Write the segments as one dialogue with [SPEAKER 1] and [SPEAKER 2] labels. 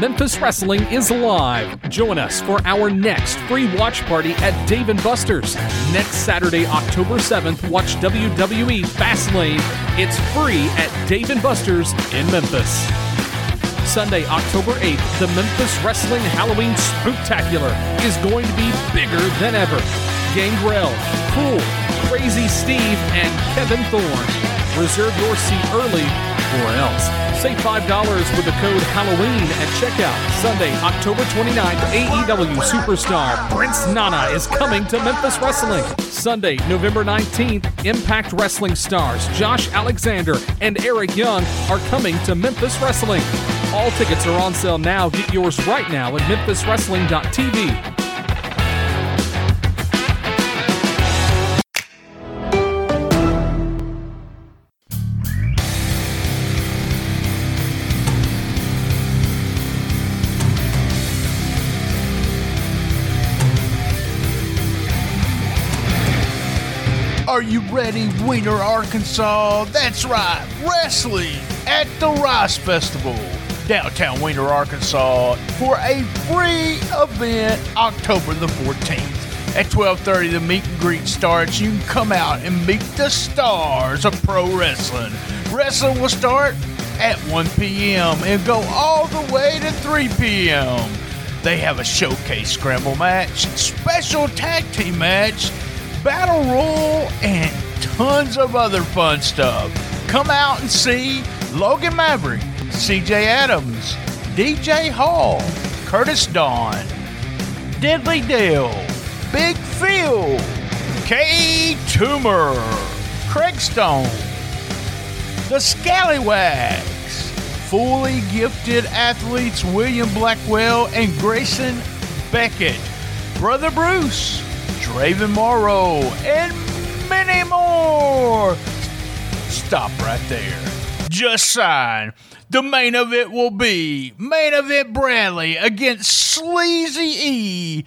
[SPEAKER 1] Memphis Wrestling is live. Join us for our next free watch party at Dave & Buster's. Next Saturday, October 7th, watch WWE Fastlane. It's free at Dave & Buster's in Memphis. Sunday, October 8th, the Memphis Wrestling Halloween Spooktacular is going to be bigger than ever. Gangrel, Cool, Crazy Steve, and Kevin Thorne. Reserve your seat early or else. Save $5 with the code Halloween at checkout. Sunday, October 29th, AEW superstar Prince Nana is coming to Memphis Wrestling. Sunday, November 19th, Impact Wrestling stars Josh Alexander and Eric Young are coming to Memphis Wrestling. All tickets are on sale now. Get yours right now at memphiswrestling.tv.
[SPEAKER 2] ready, Weiner, Arkansas? That's right, wrestling at the Rice Festival, downtown Weiner, Arkansas, for a free event October the 14th. At 12:30, the meet and greet starts. You can come out and meet the stars of pro wrestling. Wrestling will start at 1 p.m. and go all the way to 3 p.m. They have a showcase scramble match, special tag team match, battle royal, and tons of other fun stuff. Come out and see Logan Maverick, CJ Adams, DJ Hall, Curtis Dawn, Deadly Dale, Big Phil, K Tumor, Craig Stone, the Scallywags, fully gifted athletes William Blackwell and Grayson Beckett, Brother Bruce, Draven Morrow, and many more. Stop right there. Just sign. The main event will be Main Event Bradley against Sleazy E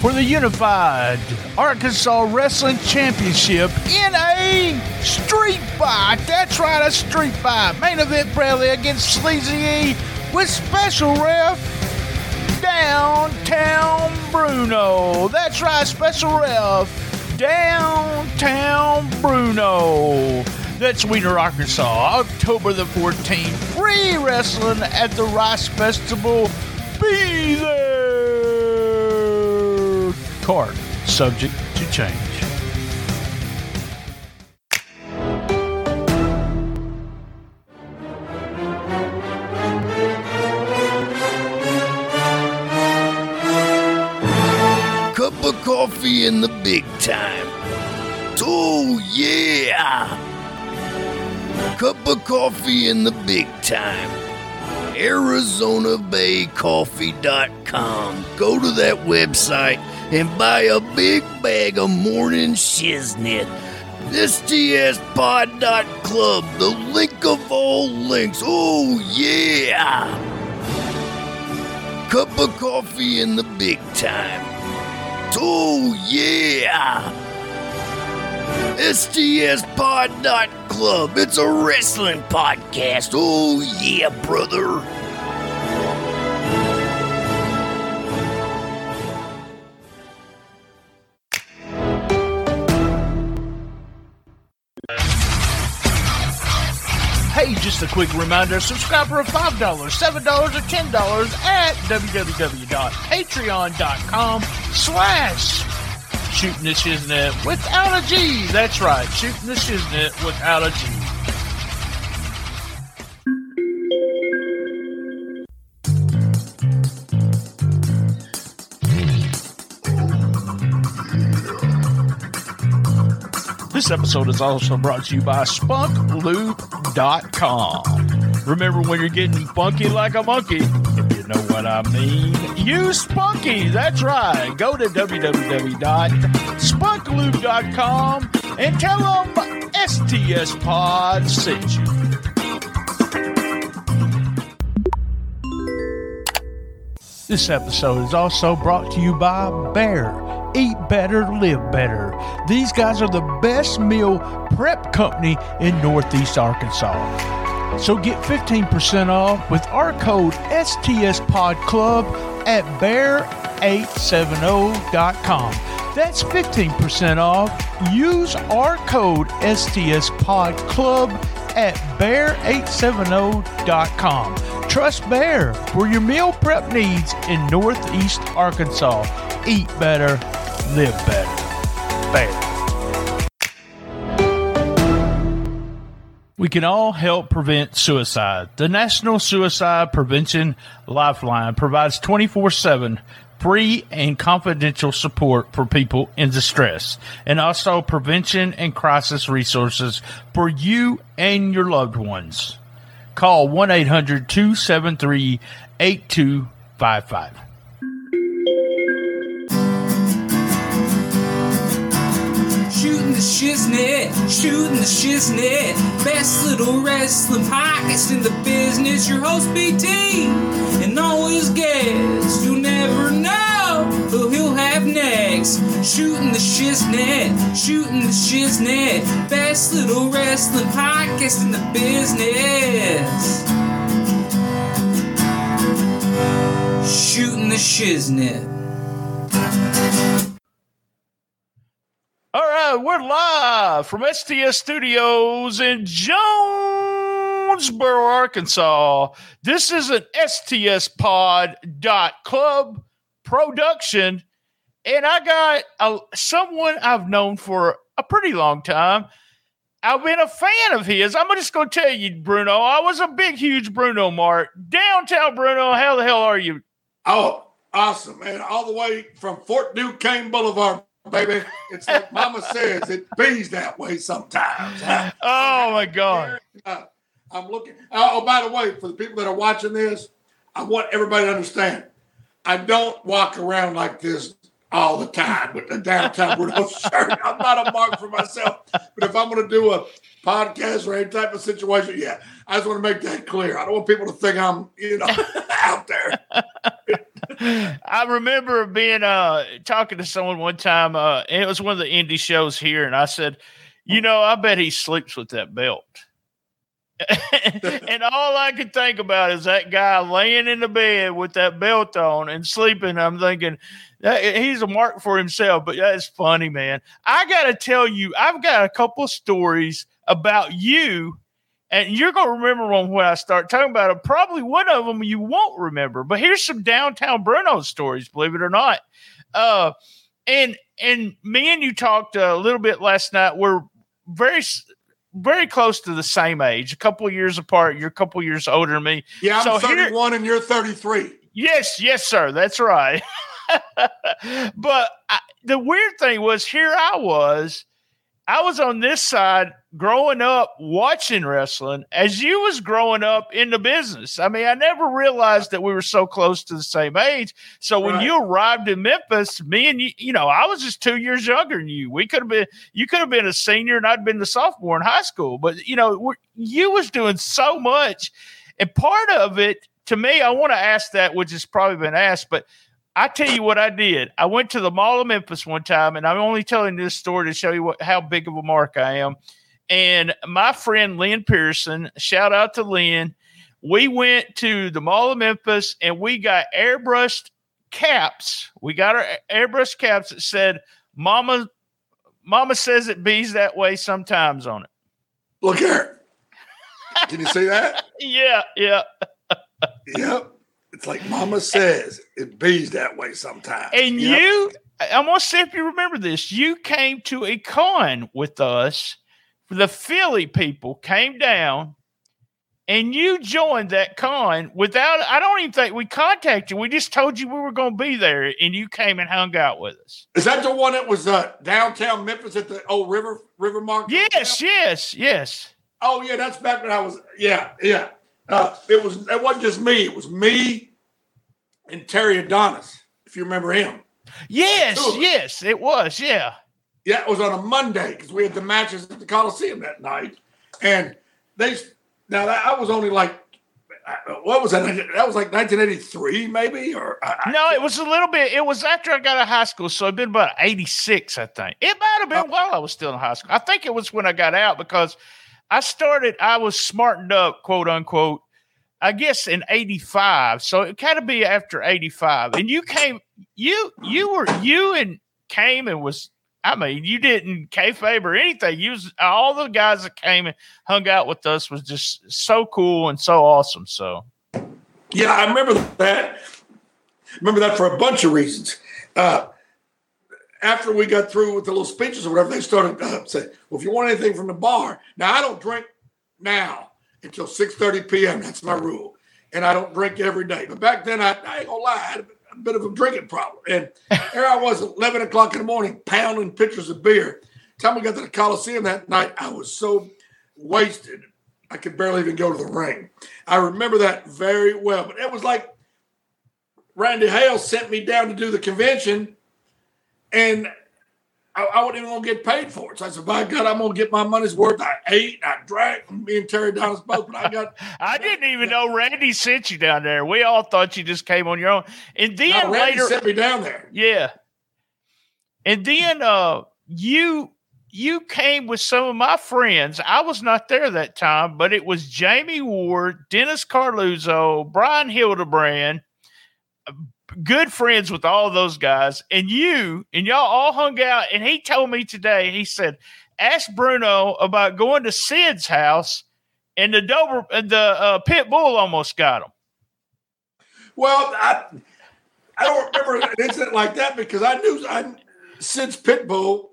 [SPEAKER 2] for the Unified Arkansas Wrestling Championship in a street fight. That's right, a street fight. Main event Bradley against Sleazy E with special ref Downtown Bruno. That's right, special ref Downtown Bruno. That's Weiner, Arkansas, October the 14th. Free wrestling at the Rice Festival. Be there. Card subject to change.
[SPEAKER 3] In the big time. Oh, yeah! Cup of coffee in the big time. ArizonaBayCoffee.com. Go to that website and buy a big bag of morning shiznit. STSPod.club, the link of all links. Oh, yeah! Cup of coffee in the big time. Oh, yeah! SDS Pod Night Club, it's a wrestling podcast. Oh, yeah, brother.
[SPEAKER 2] Just a quick reminder subscribe for $5, $7, or $10 at www.patreon.com slash shooting the shiznit without a G. That's right, shooting the shiznit without a G. This episode is also brought to you by SpunkLube.com. Remember when you're getting funky like a monkey, if you know what I mean, use Spunky. That's right. Go to www.spunklube.com and tell them STS Pod sent you. This episode is also brought to you by Bare. Eat better, live better. These guys are the best meal prep company in Northeast Arkansas. So get 15% off with our code STSPodClub at bare870.com. That's 15% off. Use our code STSPodClub at bare870.com. Trust Bare for your meal prep needs in Northeast Arkansas. Eat better, live better. Bare. We can all help prevent suicide. The National Suicide Prevention Lifeline provides 24 7 free and confidential support for people in distress and also prevention and crisis resources for you and your loved ones. Call 1 800 273 8255.
[SPEAKER 4] Shiznit, shooting the shiznit. Best little wrestling podcast in the business. Your host BT and all his guests. You'll never know who he'll have next. Shooting the shiznit, shooting the shiznit. Best little wrestling podcast in the business. Shooting the shiznit.
[SPEAKER 2] All right, we're live from STS Studios in Jonesboro, Arkansas. This is an STS Pod dot club production, and I got a, someone I've known for a pretty long time. I've been a fan of his. I'm just going to tell you, Bruno. I was a big, huge Bruno mark. Downtown Bruno, how the hell are you?
[SPEAKER 5] Oh, awesome, man. All the way from Fort Duquesne Boulevard, baby. It's like Mama says, it bees that way sometimes.
[SPEAKER 2] Oh my God!
[SPEAKER 5] Uh, I'm looking. Oh, oh, by the way, for the people that are watching this, I want everybody to understand. I don't walk around like this all the time with the downtown Bruno shirt. I'm not a mark for myself. But if I'm going to do a podcast or any type of situation, yeah, I just want to make that clear. I don't want people to think I'm, you know, out there.
[SPEAKER 2] I remember being uh talking to someone one time, uh, and it was one of the indie shows here, and I said, you know, I bet he sleeps with that belt. and all I could think about is that guy laying in the bed with that belt on and sleeping. I'm thinking he's a mark for himself, but that's funny, man. I got to tell you, I've got a couple stories about you and you're going to remember one when I start talking about them. Probably one of them you won't remember, but here's some downtown Bruno stories, believe it or not. Uh, and and me and you talked a little bit last night. We're very very close to the same age, a couple of years apart. You're a couple of years older than me.
[SPEAKER 5] Yeah, I'm
[SPEAKER 2] So here-
[SPEAKER 5] 31 and you're 33.
[SPEAKER 2] Yes, yes, sir. That's right. but I, the weird thing was, here I was. I was on this side growing up watching wrestling as you was growing up in the business. I mean, I never realized that we were so close to the same age. So when
[SPEAKER 5] Right.
[SPEAKER 2] you arrived in Memphis, me and you, you know, I was just two years younger than you. We could have been, you could have been a senior and I'd been the sophomore in high school. But you know, we're, you was doing so much, and part of it to me, I want to ask that, which has probably been asked, but I tell you what I did. I went to the Mall of Memphis one time, and I'm only telling this story to show you what, how big of a mark I am. And my friend Lynn Pearson, shout out to Lynn, we went to the Mall of Memphis and we got airbrushed caps. We got our airbrushed caps that said "Mama, Mama says it bees that way sometimes" on it.
[SPEAKER 5] Look here. Can you see that?
[SPEAKER 2] Yeah, yeah.
[SPEAKER 5] Yep. It's like Mama says, it bees that way sometimes.
[SPEAKER 2] And
[SPEAKER 5] Yep.
[SPEAKER 2] you, I'm gonna see if you remember this. You came to a con with us. The Philly people came down, and you joined that con without. I don't even think we contacted you. We just told you we were going to be there, and you came and hung out with us.
[SPEAKER 5] Is that the one that was uh, downtown Memphis at the old river river market?
[SPEAKER 2] Yes, yes, yes.
[SPEAKER 5] Oh yeah, that's back when I was. Yeah, yeah. Uh, it was. It wasn't just me. It was me and Terry Adonis. If you remember him.
[SPEAKER 2] Yes,
[SPEAKER 5] Two of us.
[SPEAKER 2] yes, it was. Yeah.
[SPEAKER 5] Yeah, it was on a Monday because we had the matches at the Coliseum that night, and they. Now that I was only like, uh, what was that? That was like 1983, maybe, or I, I-
[SPEAKER 2] No, it was a little bit. It was after I got out of high school, so it'd been about '86, I think. It might have been while I was still in high school. I think it was when I got out because I started. I was smartened up, quote unquote. I guess in '85, so it kind of be after '85. And you came, you you were you and came and was. I mean, you didn't kayfabe or anything. You was all the guys that came and hung out with us was just so cool and so awesome. So
[SPEAKER 5] Yeah, I remember that. Remember that for a bunch of reasons. Uh, after we got through with the little speeches or whatever, they started uh, saying, "Well, if you want anything from the bar, now I don't drink now until six thirty p.m. That's my rule, and I don't drink every day. But back then, I, I ain't gonna lie, I had a bit of a drinking problem, and here I was, at eleven o'clock in the morning, pounding pitchers of beer. Time we got to the Coliseum that night, I was so wasted, I could barely even go to the ring. I remember that very well, but it was like Randy Hale sent me down to do the convention, and I, I wasn't even gonna get paid for it. So I said, "By God, I'm gonna get my money's worth." I ate, I drank, me and Terry Adonis both, but I got.
[SPEAKER 2] I didn't even know Randy sent you down there. We all thought you just came on your own. And then
[SPEAKER 5] No,
[SPEAKER 2] later,
[SPEAKER 5] sent me down there.
[SPEAKER 2] yeah. And then uh you you came with some of my friends. I was not there that time, but it was Jamie Ward, Dennis Coralluzzo, Brian Hildebrand, good friends with all those guys, and you and y'all all hung out. And he told me today, he said, ask Bruno about going to Sid's house, and the Dober, and the uh, pit bull almost got him.
[SPEAKER 5] Well, I I don't remember an incident like that because I knew I Sid's pit bull,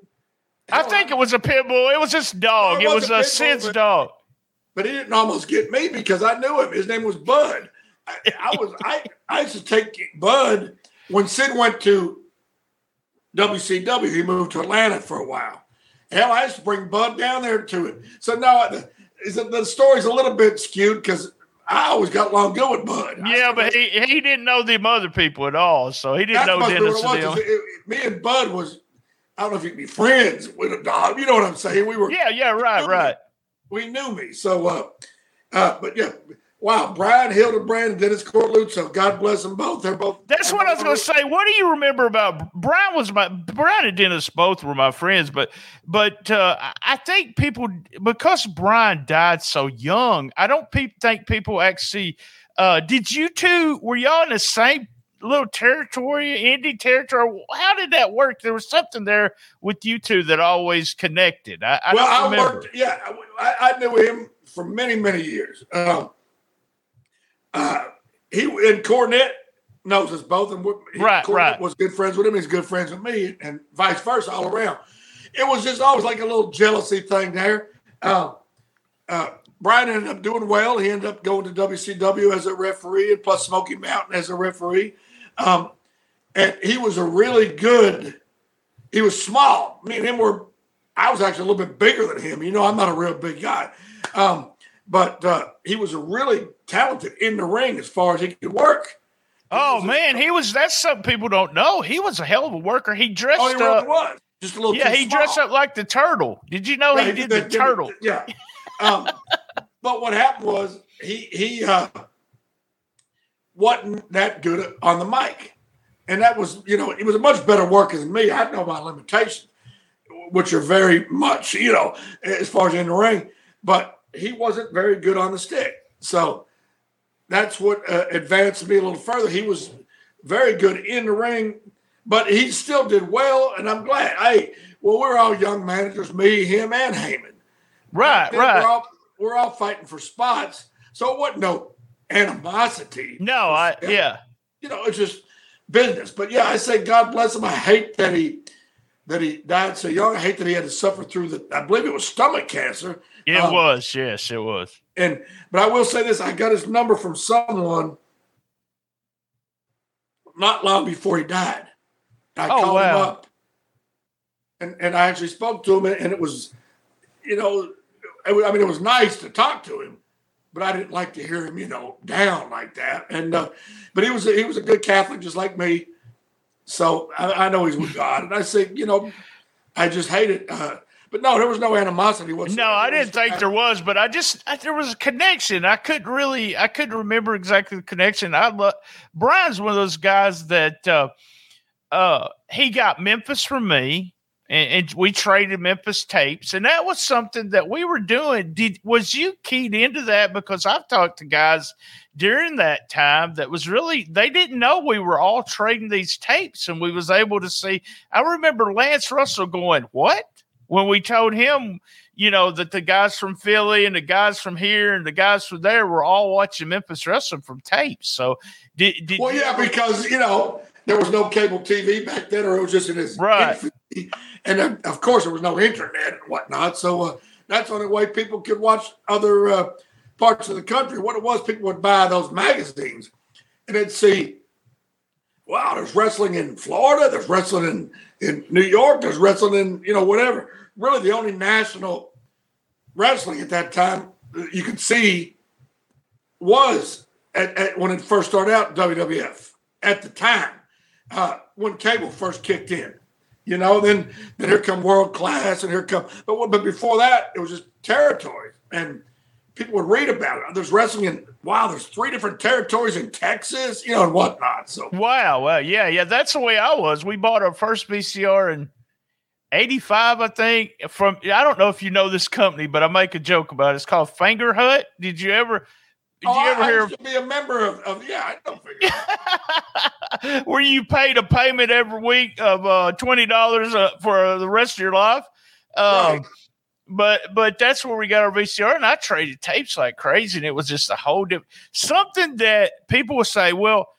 [SPEAKER 2] I think it was a pit bull. It was his dog.
[SPEAKER 5] It
[SPEAKER 2] it was
[SPEAKER 5] wasn't
[SPEAKER 2] a
[SPEAKER 5] pit bull,
[SPEAKER 2] Sid's
[SPEAKER 5] but-
[SPEAKER 2] dog.
[SPEAKER 5] but he didn't almost get me because I knew him. His name was Bud. I, I was I I used to take Bud when Sid went to WCW. He moved to Atlanta for a while. Hell, I used to bring Bud down there to it. So now the, the story's a little bit skewed because I always got along good with Bud.
[SPEAKER 2] Yeah, but he, he didn't know them other people at all, so he didn't know Dennis
[SPEAKER 5] what
[SPEAKER 2] and
[SPEAKER 5] it was. it- it- me and Bud was, I don't know if you can be friends with a dog. You know what I'm saying? We were,
[SPEAKER 2] Yeah, yeah, right, right.
[SPEAKER 5] we knew me. So, uh, uh, but yeah, wow, Brian Hildebrand and Dennis Coralluzzo. God bless them both. They're both.
[SPEAKER 2] That's what I was going to say. What do you remember about Brian? Was my Brian and Dennis both were my friends, but but uh, I- think people because Brian died so young. I don't pe- think people actually. Uh, did you two were y'all in the same little territory, indie territory? How did that work? There was something there with you two that always connected. I, I
[SPEAKER 5] well, I worked. Yeah, I, I knew him for many, many years. Um, uh, he and Cornette knows us both, and he-
[SPEAKER 2] Right,
[SPEAKER 5] Cornette
[SPEAKER 2] right.
[SPEAKER 5] was good friends with him. He's good friends with me, and vice versa, all around. It was just always like a little jealousy thing there. Uh, uh, Brian ended up doing well. He ended up going to WCW as a referee, and plus Smoky Mountain as a referee. Um, and he was a really good. He was small. Me and him were. I was actually a little bit bigger than him. You know, I'm not a real big guy, um, but uh, he was really talented in the ring as far as he could work.
[SPEAKER 2] Oh man, he was. That's something people don't know. He was a hell of a worker. He dressed
[SPEAKER 5] Oh, he
[SPEAKER 2] up.
[SPEAKER 5] was just a little.
[SPEAKER 2] Yeah, he dressed up like the turtle. Did you know
[SPEAKER 5] Yeah,
[SPEAKER 2] he did
[SPEAKER 5] that-
[SPEAKER 2] the turtle?
[SPEAKER 5] Yeah. Um, but what happened was he he uh, wasn't that good on the mic, and that was you know he was a much better worker than me. I know my limitations, which are very much you know as far as in the ring, but he wasn't very good on the stick. So that's what uh, advanced me a little further. He was very good in the ring, but he still did well, and I'm glad. Hey, well, we're all young managers, me, him, and Heyman.
[SPEAKER 2] Right, right.
[SPEAKER 5] We're all, we're all fighting for spots, so it wasn't no animosity.
[SPEAKER 2] No, I yeah.
[SPEAKER 5] You know, it's just business. But yeah, I say God bless him. I hate that he that he died so young. I hate that he had to suffer through the. I believe it was stomach cancer.
[SPEAKER 2] It
[SPEAKER 5] Um,
[SPEAKER 2] was, yes, it was.
[SPEAKER 5] And but I will say this: I got his number from someone not long before he died. I
[SPEAKER 2] Oh,
[SPEAKER 5] called him up, and and I actually spoke to him, and, it was, you know, I mean, it was nice to talk to him, but I didn't like to hear him, you know, down like that. And uh, but he was a, he was a good Catholic, just like me. So I, I know he's with God, and I say, you know, I just hate it. Uh, but no, there was no animosity whatsoever.
[SPEAKER 2] No, I didn't think there was, but I just I, there was a connection. I couldn't really I couldn't remember exactly the connection. I love Brian's one of those guys that uh uh he got Memphis from me. and, and we traded Memphis tapes, and that was something that we were doing. Did was you keyed into that? Because I've talked to guys during that time that was really they didn't know we were all trading these tapes, and we was able to see. I remember Lance Russell going, "What?" When we told him, you know, that the guys from Philly and the guys from here and the guys from there were all watching Memphis wrestling from tapes. So did, did
[SPEAKER 5] well, yeah, because you know there was no cable TV back then, or it was just in its
[SPEAKER 2] Right.
[SPEAKER 5] infancy. and then, of course there was no internet and whatnot. So uh, that's the only way people could watch other uh, parts of the country. What it was, people would buy those magazines and they'd see, wow, there's wrestling in Florida, there's wrestling in in New York, there's wrestling in you know whatever. Really, the only national wrestling at that time you could see was at, at when it first started out WWF at the time uh, when cable first kicked in. You know, then then here come world class and here come but but before that it was just territories and people would read about it. There's wrestling in wow, there's three different territories in Texas, you know, and whatnot. So
[SPEAKER 2] Wow. Well, yeah, yeah. That's the way I was. We bought our first VCR in 85, I think. From I don't know if you know this company, but I make a joke about it. It's called Fingerhut. Did you ever did
[SPEAKER 5] oh,
[SPEAKER 2] you ever
[SPEAKER 5] I, I
[SPEAKER 2] hear
[SPEAKER 5] used to be a member of, of yeah, I don't figure.
[SPEAKER 2] where you paid a payment every week of uh, twenty dollars uh, for the rest of your life? Um,
[SPEAKER 5] Right.
[SPEAKER 2] But but that's where we got our VCR, and I traded tapes like crazy, and it was just a whole different something that people would say, well,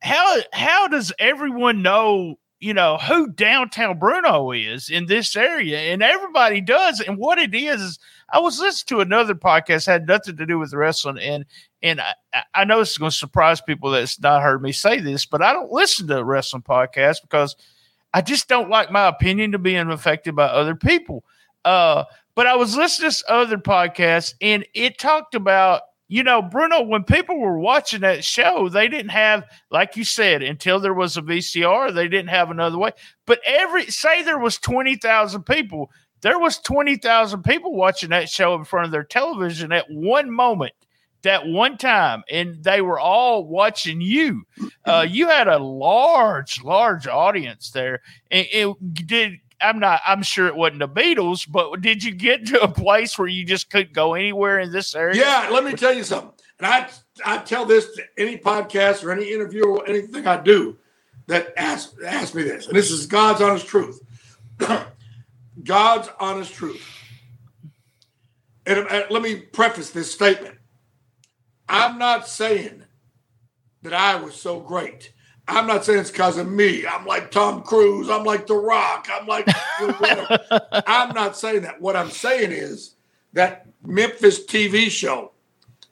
[SPEAKER 2] how how does everyone know you know who downtown Bruno is in this area? And everybody does. And what it is is I was listening to another podcast had nothing to do with wrestling, and and I, I- know is going to surprise people that's not heard me say this, but I don't listen to wrestling podcasts because I just don't like my opinion to be affected by other people. Uh, but I was listening to this other podcast, and it talked about you know Bruno when people were watching that show, they didn't have like you said until there was a VCR, they didn't have another way. But every say there was twenty thousand people, there was twenty thousand people watching that show in front of their television at one moment that one time and they were all watching you uh, you had a large large audience there and it did i'm not i'm sure it wasn't the beatles but did you get to a place where you just couldn't go anywhere in this area
[SPEAKER 5] Yeah, let me tell you something. And I I tell this to any podcast or any interview or anything I do that ask ask me this. And this is God's honest truth. God's honest truth. And uh, let me preface this statement. I'm not saying that I was so great. I'm not saying it's because of me. I'm like Tom Cruise. I'm like The Rock. I'm like. I'm not saying that. What I'm saying is that Memphis TV show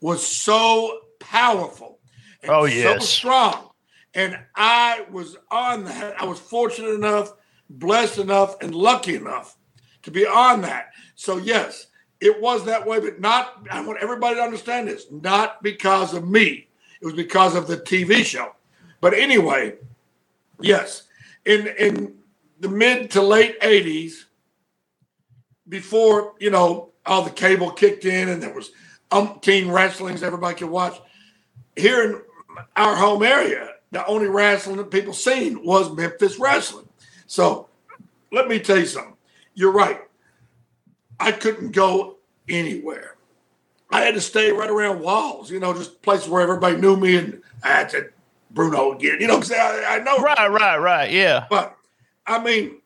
[SPEAKER 5] was so powerful and
[SPEAKER 2] Oh,
[SPEAKER 5] so strong. And I was on that. I was fortunate enough, blessed enough, and lucky enough to be on that. So, yes, it was that way, but not, I want everybody to understand this, not because of me. It was because of the TV show. But anyway, yes, in in the mid to late 80s, before you know all the cable kicked in and there was umpteen wrestlings everybody could watch here in our home area the only wrestling that people seen was memphis wrestling. So let me tell you something. You're right. I couldn't go anywhere. I had to stay right around walls you know just places where everybody knew me and i had to bruno again you know because I, I know
[SPEAKER 2] right right right yeah
[SPEAKER 5] but I mean,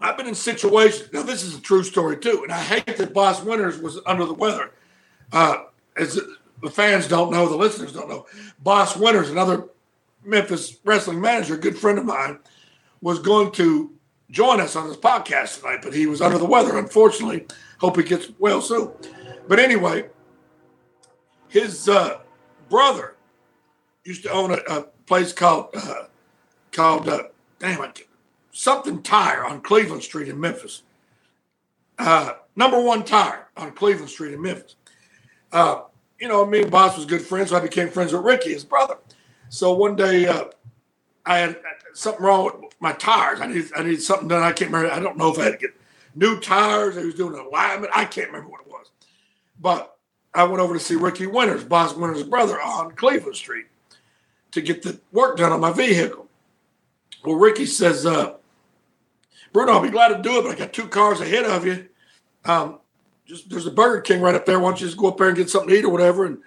[SPEAKER 5] I've been in situations. Now, this is a true story too, and I hate that Boss Winters was under the weather. Uh, as the fans don't know, the listeners don't know, Boss Winters, another Memphis wrestling manager, a good friend of mine, was going to join us on this podcast tonight, but he was under the weather. Unfortunately, hope he gets well soon. But anyway, his uh, brother used to own a, a place called uh, called uh, damn it, something tire on Cleveland Street in Memphis. Uh, number one tire on Cleveland Street in Memphis. Uh, you know, me and Boss was good friends, so I became friends with Ricky, his brother. So one day, uh, I had something wrong with my tires. I needed, I needed something done. I can't remember. I don't know if I had to get new tires. He was doing an alignment. I can't remember what it was. But I went over to see Ricky Winters, Boss Winters' brother, on Cleveland Street to get the work done on my vehicle. Well, Ricky says, uh, Bruno, I'll be glad to do it, but I got two cars ahead of you. Um, just there's a Burger King right up there. Why don't you just go up there and get something to eat or whatever and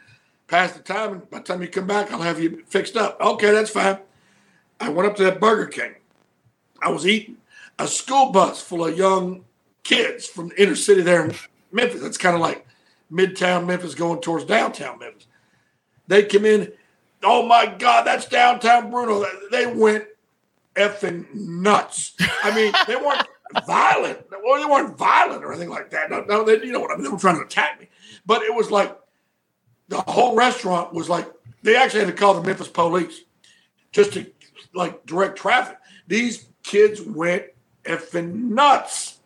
[SPEAKER 5] pass the time? And by the time you come back, I'll have you fixed up. Okay, that's fine. I went up to that Burger King. I was eating a school bus full of young kids from the inner city there in Memphis. It's kind of like midtown Memphis going towards downtown Memphis. They come in. Oh my God, that's downtown Bruno. They went effing nuts. I mean, they weren't violent. Well, they weren't violent or anything like that. No, no, they, you know what I mean. They were trying to attack me, but it was like the whole restaurant was like they actually had to call the Memphis police just to like direct traffic. These kids went effing nuts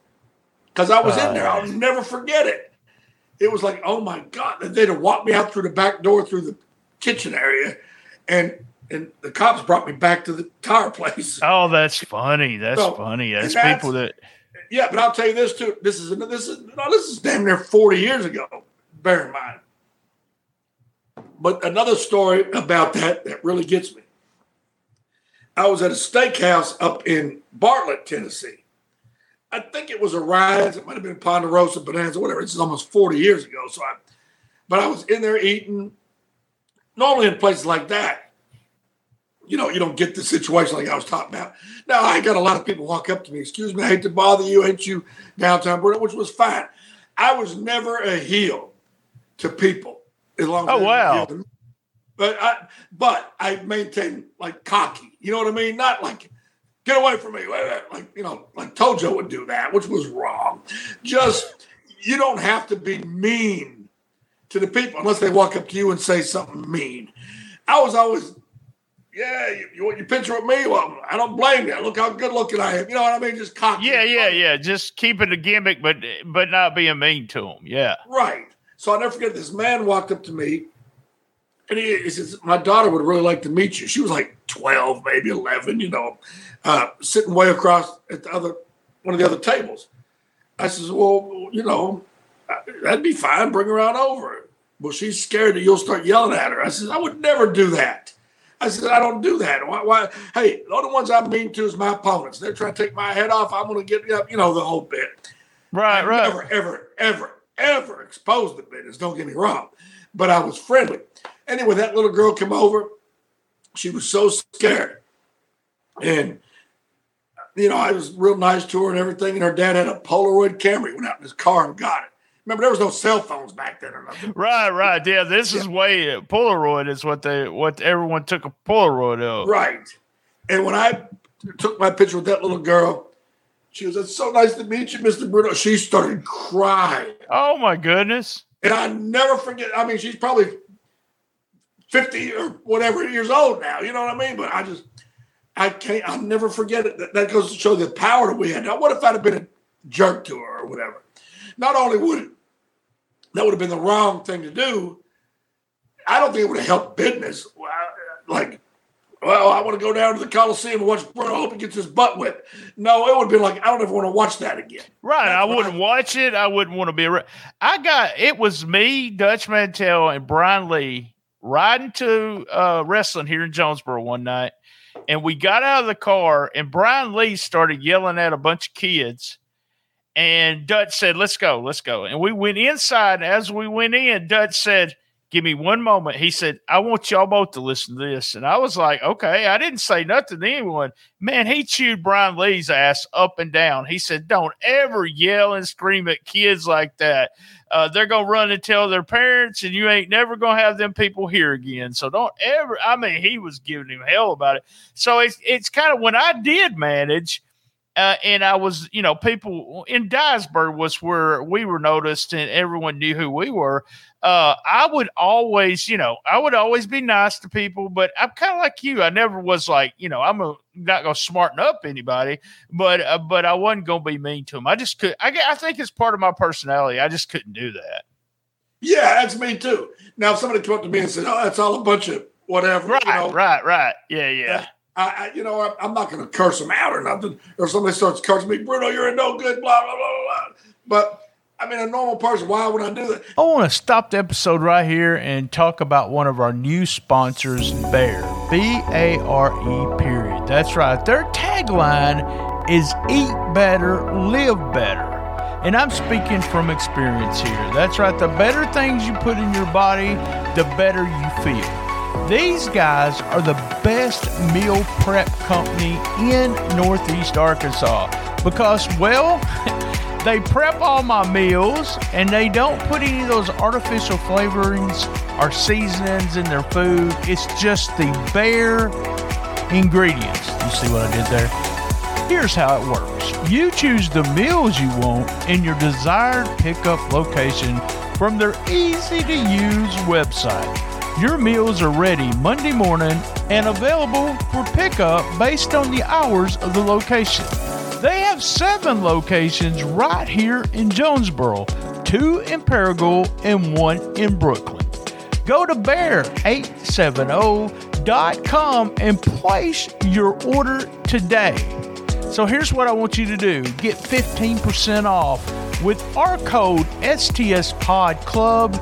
[SPEAKER 5] because I was in there. I'll never forget it. It was like, oh my god! They'd have walked me out through the back door through the kitchen area, and and the cops brought me back to the tire place.
[SPEAKER 2] Oh, that's funny. That's
[SPEAKER 5] So,
[SPEAKER 2] funny. That's,
[SPEAKER 5] that's-
[SPEAKER 2] people that.
[SPEAKER 5] Yeah, but I'll tell you this too. This is this is no, this is damn near forty years ago. Bear in mind. But another story about that that really gets me. I was at a steakhouse up in Bartlett, Tennessee. I think it was a Rise. It might have been Ponderosa, Bonanza, whatever. This is almost forty years ago. So I, but I was in there eating. Normally in places like that, you know, you don't get the situation like I was talking about. Now I got a lot of people walk up to me, excuse me, I hate to bother you, ain't you downtown Bruno, which was fine. I was never a heel to people as long as
[SPEAKER 2] Oh, wow.
[SPEAKER 5] heel to me. But I but I maintain like cocky. You know what I mean? Not like get away from me. Like, you know, like Tojo would do that, which was wrong. Just you don't have to be mean to the people unless they walk up to you and say something mean. I was always yeah, you, you want your picture with me? Well, I don't blame you. Look how good looking I am. You know what I mean? Just cocky.
[SPEAKER 2] Yeah, yeah, yeah. Just keeping the gimmick, but but not being mean to them. Yeah.
[SPEAKER 5] Right. So I'll never forget this man walked up to me and he, he says, My daughter would really like to meet you. She was like 12, maybe 11, you know, uh, sitting way across at the other one of the other tables. I says, Well, you know, that'd be fine. Bring her on over. Well, she's scared that you'll start yelling at her. I said, I would never do that. I said, I don't do that. Why? why? Hey, the only ones I'm mean to is my opponents. They're trying to take my head off. I'm going to get up, you know, the whole bit.
[SPEAKER 2] Right,
[SPEAKER 5] I
[SPEAKER 2] right.
[SPEAKER 5] never, ever, ever, ever exposed the business. Don't get me wrong, but I was friendly. Anyway, that little girl came over. She was so scared, and you know I was real nice to her and everything. And her dad had a Polaroid camera. He went out in his car and got it. Remember, there was no cell phones back then or nothing.
[SPEAKER 2] Right, right. Yeah, this is way Polaroid is what they what everyone took a Polaroid of.
[SPEAKER 5] Right. And when I took my picture with that little girl, she was, "It's so nice to meet you, Mr. Bruno." She started crying.
[SPEAKER 2] Oh my goodness.
[SPEAKER 5] And I never forget. I mean, she's probably 50 or whatever years old now. You know what I mean? But I just, I can't, I'll never forget it. That, that goes to show the power that we had. Now, what if I'd have been a jerk to her or whatever? Not only would it, that would have been the wrong thing to do, I don't think it would have helped business. Like, well, I want to go down to the Coliseum and watch Bruno. I hope he gets his butt whipped. No, it would have been like, I don't ever want to watch that again.
[SPEAKER 2] Right. I wouldn't
[SPEAKER 5] right.
[SPEAKER 2] watch it. I wouldn't want to be around. I got it was me, Dutch Mantell, and Brian Lee riding to uh, wrestling here in Jonesboro one night. And we got out of the car, and Brian Lee started yelling at a bunch of kids. And Dutch said, Let's go, let's go. And we went inside. As we went in, Dutch said, Give me one moment. He said, I want y'all both to listen to this. And I was like, Okay. I didn't say nothing to anyone. Man, he chewed Brian Lee's ass up and down. He said, Don't ever yell and scream at kids like that. Uh, they're going to run and tell their parents, and you ain't never going to have them people here again. So don't ever. I mean, he was giving him hell about it. So it's, it's kind of when I did manage, uh, and I was, you know, people in Dyersburg was where we were noticed and everyone knew who we were. Uh, I would always, you know, I would always be nice to people, but I'm kind of like you. I never was like, you know, I'm a, not going to smarten up anybody, but, uh, but I wasn't going to be mean to them. I just could, I, I think it's part of my personality. I just couldn't do that.
[SPEAKER 5] Yeah, that's me too. Now, if somebody come up to me and said, "Oh, that's all a bunch of whatever,"
[SPEAKER 2] Right,
[SPEAKER 5] you know,
[SPEAKER 2] right, right. Yeah, yeah.
[SPEAKER 5] I, I, you know, I, I'm not going to curse them out or nothing. Or somebody starts cursing me, Bruno, you're a no good, blah blah blah blah. blah. But I mean, a normal person, why would I do that?
[SPEAKER 6] I want to stop the episode right here and talk about one of our new sponsors, Bare. B A R E, period. That's right. Their tagline
[SPEAKER 2] is eat better, live better. And I'm speaking from experience here. That's right, the better things you put in your body, the better you feel. These guys are the best meal prep company in Northeast Arkansas because, well, they prep all my meals and they don't put any of those artificial flavorings or seasonings in their food. It's just the bare ingredients. You see what I did there? Here's how it works you choose the meals you want in your desired pickup location from their easy to use website. Your meals are ready Monday morning and available for pickup based on the hours of the location. They have seven locations right here in Jonesboro, two in Paragould and one in Brookland. Go to bare870.com and place your order today. So here's what I want you to do get 15% off with our code STS Pod Club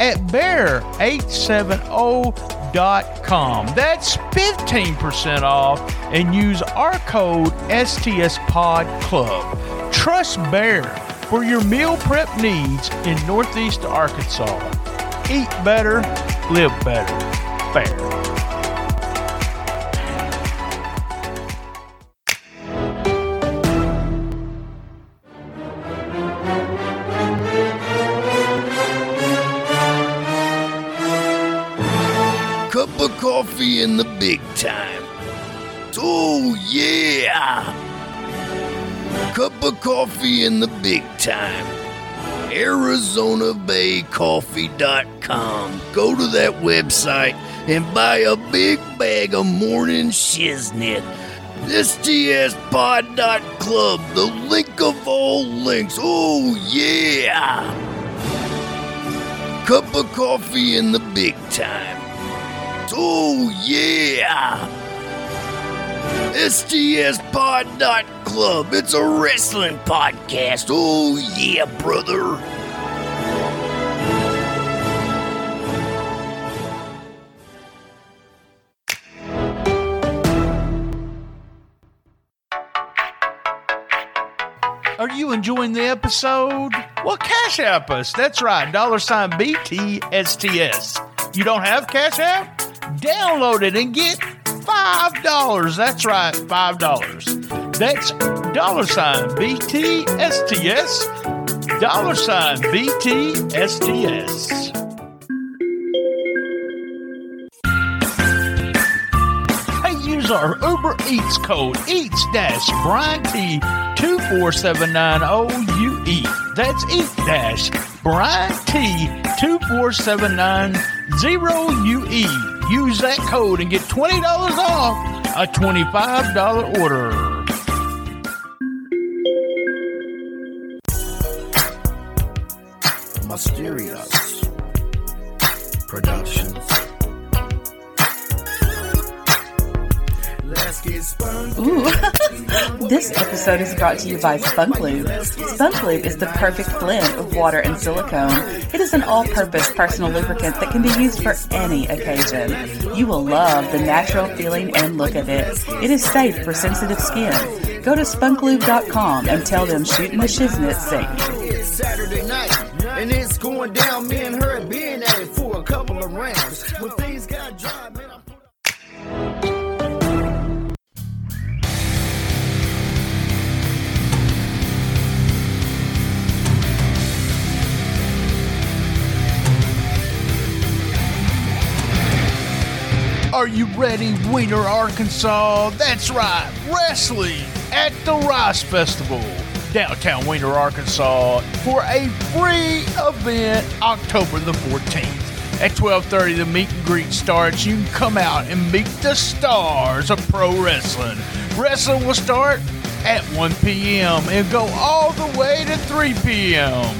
[SPEAKER 2] at bare870.com. That's 15% off and use our code STS Pod Club. Trust Bare for your meal prep needs in Northeast Arkansas. Eat better, live better.
[SPEAKER 3] Bare. Big time. Oh, yeah! Cup of coffee in the big time. ArizonaBayCoffee.com. Go to that website and buy a big bag of morning shiznit. STSPod.club, the link of all links. Oh, yeah! Cup of coffee in the big time. Oh, yeah! STSPod.club. It's a wrestling podcast. Oh, yeah, brother.
[SPEAKER 2] Are you enjoying the episode? Well, Cash App us. That's right, dollar sign BTSTS. You don't have Cash App? Download it and get $5. That's right, $5. That's dollar sign BTSTS, dollar sign BTSTS. our Uber Eats code eats dash Brian T two four seven nine O U E. That's Eats dash Brian T two four seven nine 0UE. Use that code and get $20 off a $25 order.
[SPEAKER 3] Mysterious Production.
[SPEAKER 7] Ooh. this episode is brought to you by Spunk Lube. Spunk Lube is the perfect blend of water and silicone. It is an all-purpose personal lubricant that can be used for any occasion. You will love the natural feeling and look of it. It is safe for sensitive skin. Go to spunklube.com and tell them Shooting the Shiznit.
[SPEAKER 3] It's Saturday night, and it's going down. Me and her been at it for a couple of rounds. When things got dry,
[SPEAKER 8] Are you ready, Weiner, Arkansas? That's right, wrestling at the Rice Festival, downtown Weiner, Arkansas, for a free event October the 14th. At 12:30, the meet and greet starts. You can come out and meet the stars of pro wrestling. Wrestling will start at 1 p.m. and go all the way to 3 p.m.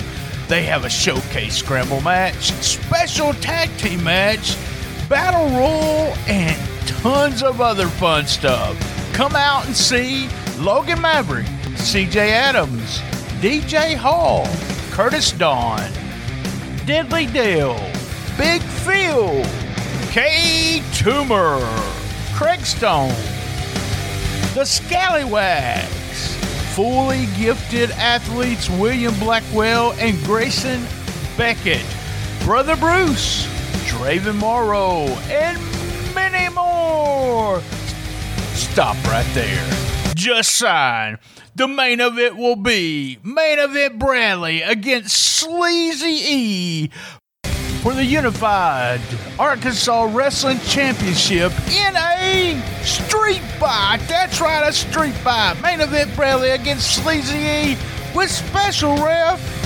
[SPEAKER 8] They have a showcase scramble match, special tag team match, battle royal, and tons of other fun stuff. Come out and see Logan Maverick, CJ Adams, DJ Hall, Curtis Dawn, Deadly Dale, Big Phil, K Toomer, Craig Stone, The Scallywags,
[SPEAKER 6] fully gifted athletes William Blackwell and Grayson Beckett, Brother Bruce, Draven Morrow, and many more. Stop right there. Just sign. The main event will be main event Bradley against Sleazy E for the Unified Arkansas Wrestling Championship in a street fight. That's right, a street fight. Main event Bradley against Sleazy E with special ref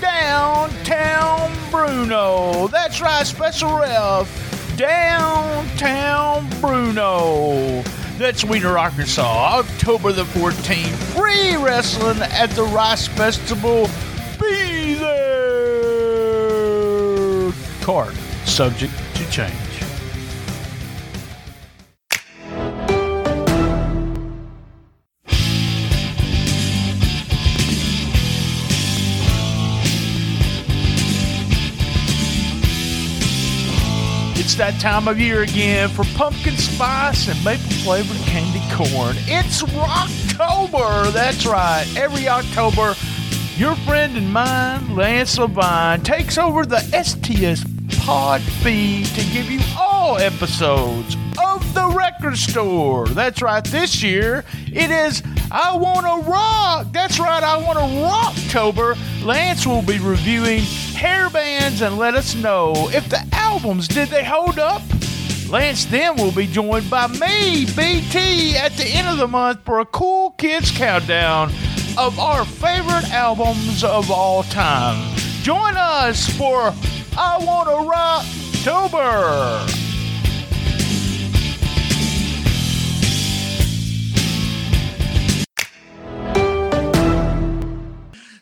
[SPEAKER 6] Downtown Bruno. That's right, special ref Downtown Bruno. That's Weiner, Arkansas, October the 14th. Free wrestling at the Rice Festival. Be there. Card subject to change. It's that time of year again for pumpkin spice and maple flavored candy corn. It's Rocktober. That's right. Every October, your friend and mine, Lance LeVine, takes over the STS pod feed to give you all episodes of the record store. That's right. This year, it is I Want to Rock. That's right. I Want to Rock Rocktober. Lance will be reviewing hair bands and let us know if the albums did they hold up. Lance then will be joined by me, BT, at the end of the month for a cool kids countdown of our favorite albums of all time. Join us for I Want to Rocktober.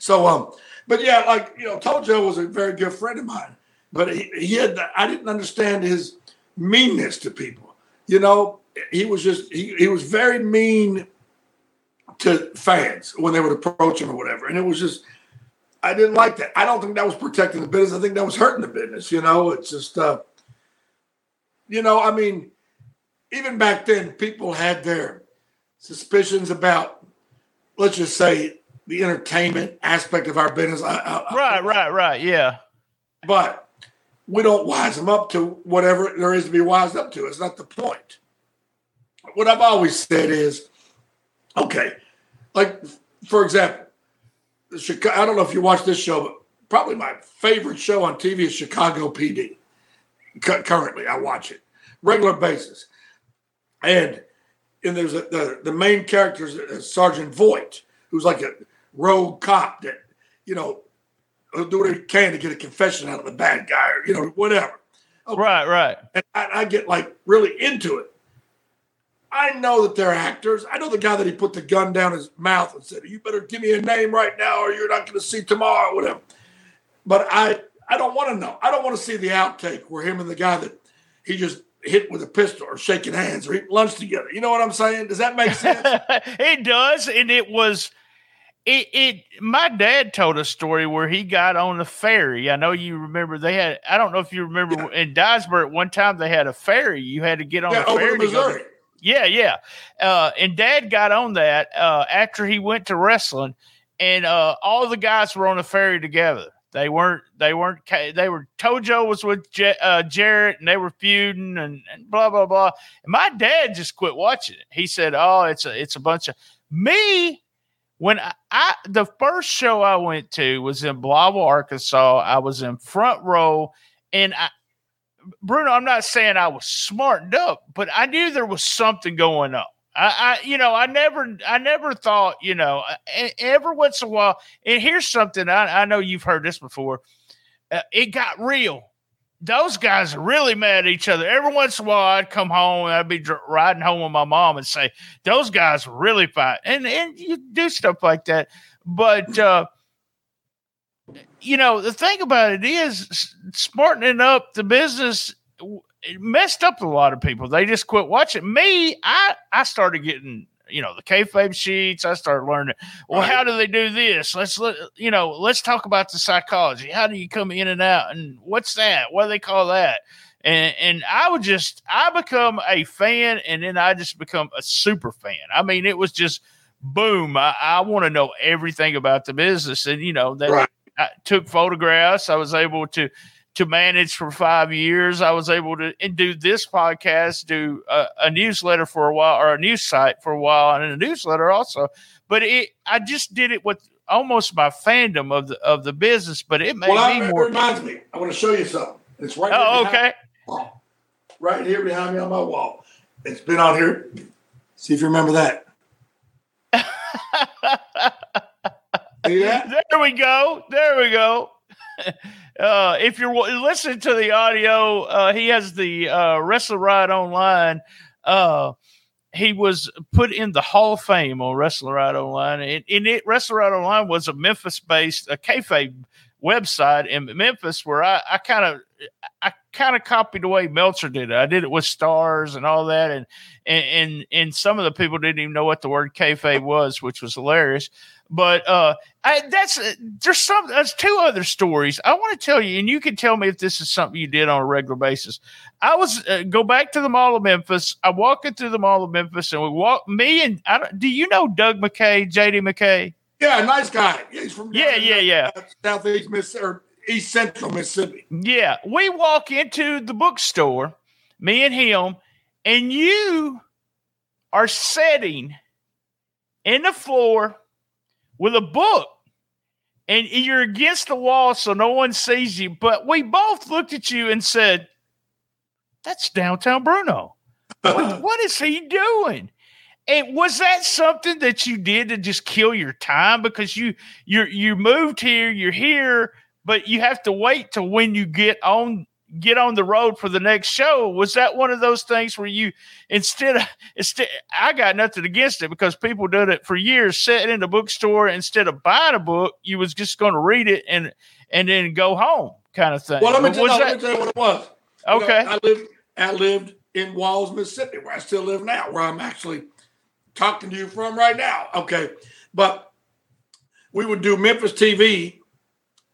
[SPEAKER 5] So, um, but yeah, like you know, Tojo was a very good friend of mine, but he, he had I didn't understand his meanness to people. You know, he was just he, he was very mean to fans when they would approach him or whatever, and it was just I didn't like that. I don't think that was protecting the business. I think that was hurting the business. You know, it's just uh, you know, I mean, even back then, people had their suspicions about, let's just say, the entertainment aspect of our business. I, I,
[SPEAKER 2] Right, right, right. Yeah.
[SPEAKER 5] but we don't wise them up to whatever there is to be wised up to. It's not the point. What I've always said is, okay, like for example, the Chicago, I don't know if you watch this show, but probably my favorite show on TV is Chicago PD. Cu- Currently, I watch it regular basis, and and there's a, the the main character is Sergeant Voight, who's like a rogue cop that you know will do what he can to get a confession out of the bad guy or you know whatever. Okay.
[SPEAKER 2] Right, right.
[SPEAKER 5] And I, I get like really into it. I know that they're actors. I know the guy that he put the gun down his mouth and said, "You better give me a name right now, or you're not going to see tomorrow," or whatever. But I, I don't want to know. I don't want to see the outtake where him and the guy that he just hit with a pistol or shaking hands or eating lunch together. You know what I'm saying? Does that make sense?
[SPEAKER 2] it does, and it was it, it. My dad told a story where he got on the ferry. I know you remember they had. I don't know if you remember in Dyersburg one time they had a ferry. You had to get on
[SPEAKER 5] yeah,
[SPEAKER 2] the ferry.
[SPEAKER 5] in
[SPEAKER 2] to
[SPEAKER 5] Missouri.
[SPEAKER 2] yeah, yeah. Uh, and Dad got on that uh, after he went to wrestling, and uh, all the guys were on the ferry together. They weren't. They weren't. They were. Tojo was with J- uh, Jarrett, and they were feuding, and, and blah blah blah. And my dad just quit watching it. He said, "Oh, it's a it's a bunch of me." When I, I the first show I went to was in Blytheville, Arkansas. I was in front row, and I, Bruno, I'm not saying I was smartened up, but I knew there was something going on. I, I you know, I never, I never thought, you know, e- every once in a while. And here's something I, I know you've heard this before. Uh, it got real. Those guys are really mad at each other. Every once in a while, I'd come home and I'd be riding home with my mom and say, "Those guys really fight," and and you do stuff like that. But uh, you know, the thing about it is smartening up the business messed up a lot of people. They just quit watching. Me, I I started getting you know the kayfabe sheets. I started learning. Well,
[SPEAKER 5] Right.
[SPEAKER 2] how do they do this? Let's let you know. Let's talk about the psychology. How do you come in and out? And what's that? What do they call that? And and I would just I become a fan, and then I just become a super fan. I mean, it was just boom, I, I want to know everything about the business. And, you know, that
[SPEAKER 5] Right.
[SPEAKER 2] I took photographs. I was able to, to manage for five years. I was able to and do this podcast, do a, a newsletter for a while or a news site for a while and a newsletter also. But it, I just did it with almost my fandom of the, of the business, but it made
[SPEAKER 5] Well, I,
[SPEAKER 2] me
[SPEAKER 5] it
[SPEAKER 2] more.
[SPEAKER 5] reminds me. I want to show you something. It's right.
[SPEAKER 2] Oh, okay.
[SPEAKER 5] Right here behind me on my wall. It's been on here. See if you remember that. See that?
[SPEAKER 2] There we go. There we go. Uh, if you're listening to the audio, uh, he has the uh, Wrestle Ride Online. Uh, he was put in the Hall of Fame on Wrestle Ride Online, and, and it Wrestle Ride Online was a Memphis-based a kayfabe website in Memphis where I, kind of I kind of copied the way Meltzer did it. I did it with stars and all that, and and and, some of the people didn't even know what the word kayfabe was, which was hilarious. But uh, I, that's there's some there's two other stories I want to tell you, and you can tell me if this is something you did on a regular basis. I was uh, go back to the Mall of Memphis. I'm walking through the Mall of Memphis, and we walk. Me and I do you know Doug McKay, JD McKay?
[SPEAKER 5] Yeah, nice guy. He's from
[SPEAKER 2] Yeah, yeah, yeah.
[SPEAKER 5] uh, Southeast Mississippi or East Central Mississippi.
[SPEAKER 2] Yeah, we walk into the bookstore, me and him, and you are sitting in the floor with a book, and you're against the wall so no one sees you. But we both looked at you and said, "That's downtown Bruno. What, what is he doing?" And was that something that you did to just kill your time because you you you moved here, you're here, but you have to wait till when you get on get on the road for the next show. Was that one of those things where you instead of instead I got nothing against it because people did it for years, sitting in the bookstore instead of buying a book, you was just going to read it and and then go home kind of thing.
[SPEAKER 5] Well, let me, tell, no, let me tell you what it was. You know,
[SPEAKER 2] okay.
[SPEAKER 5] I lived I lived in Walls, Mississippi, where I still live now, where I'm actually talking to you from right now. Okay. But we would do Memphis TV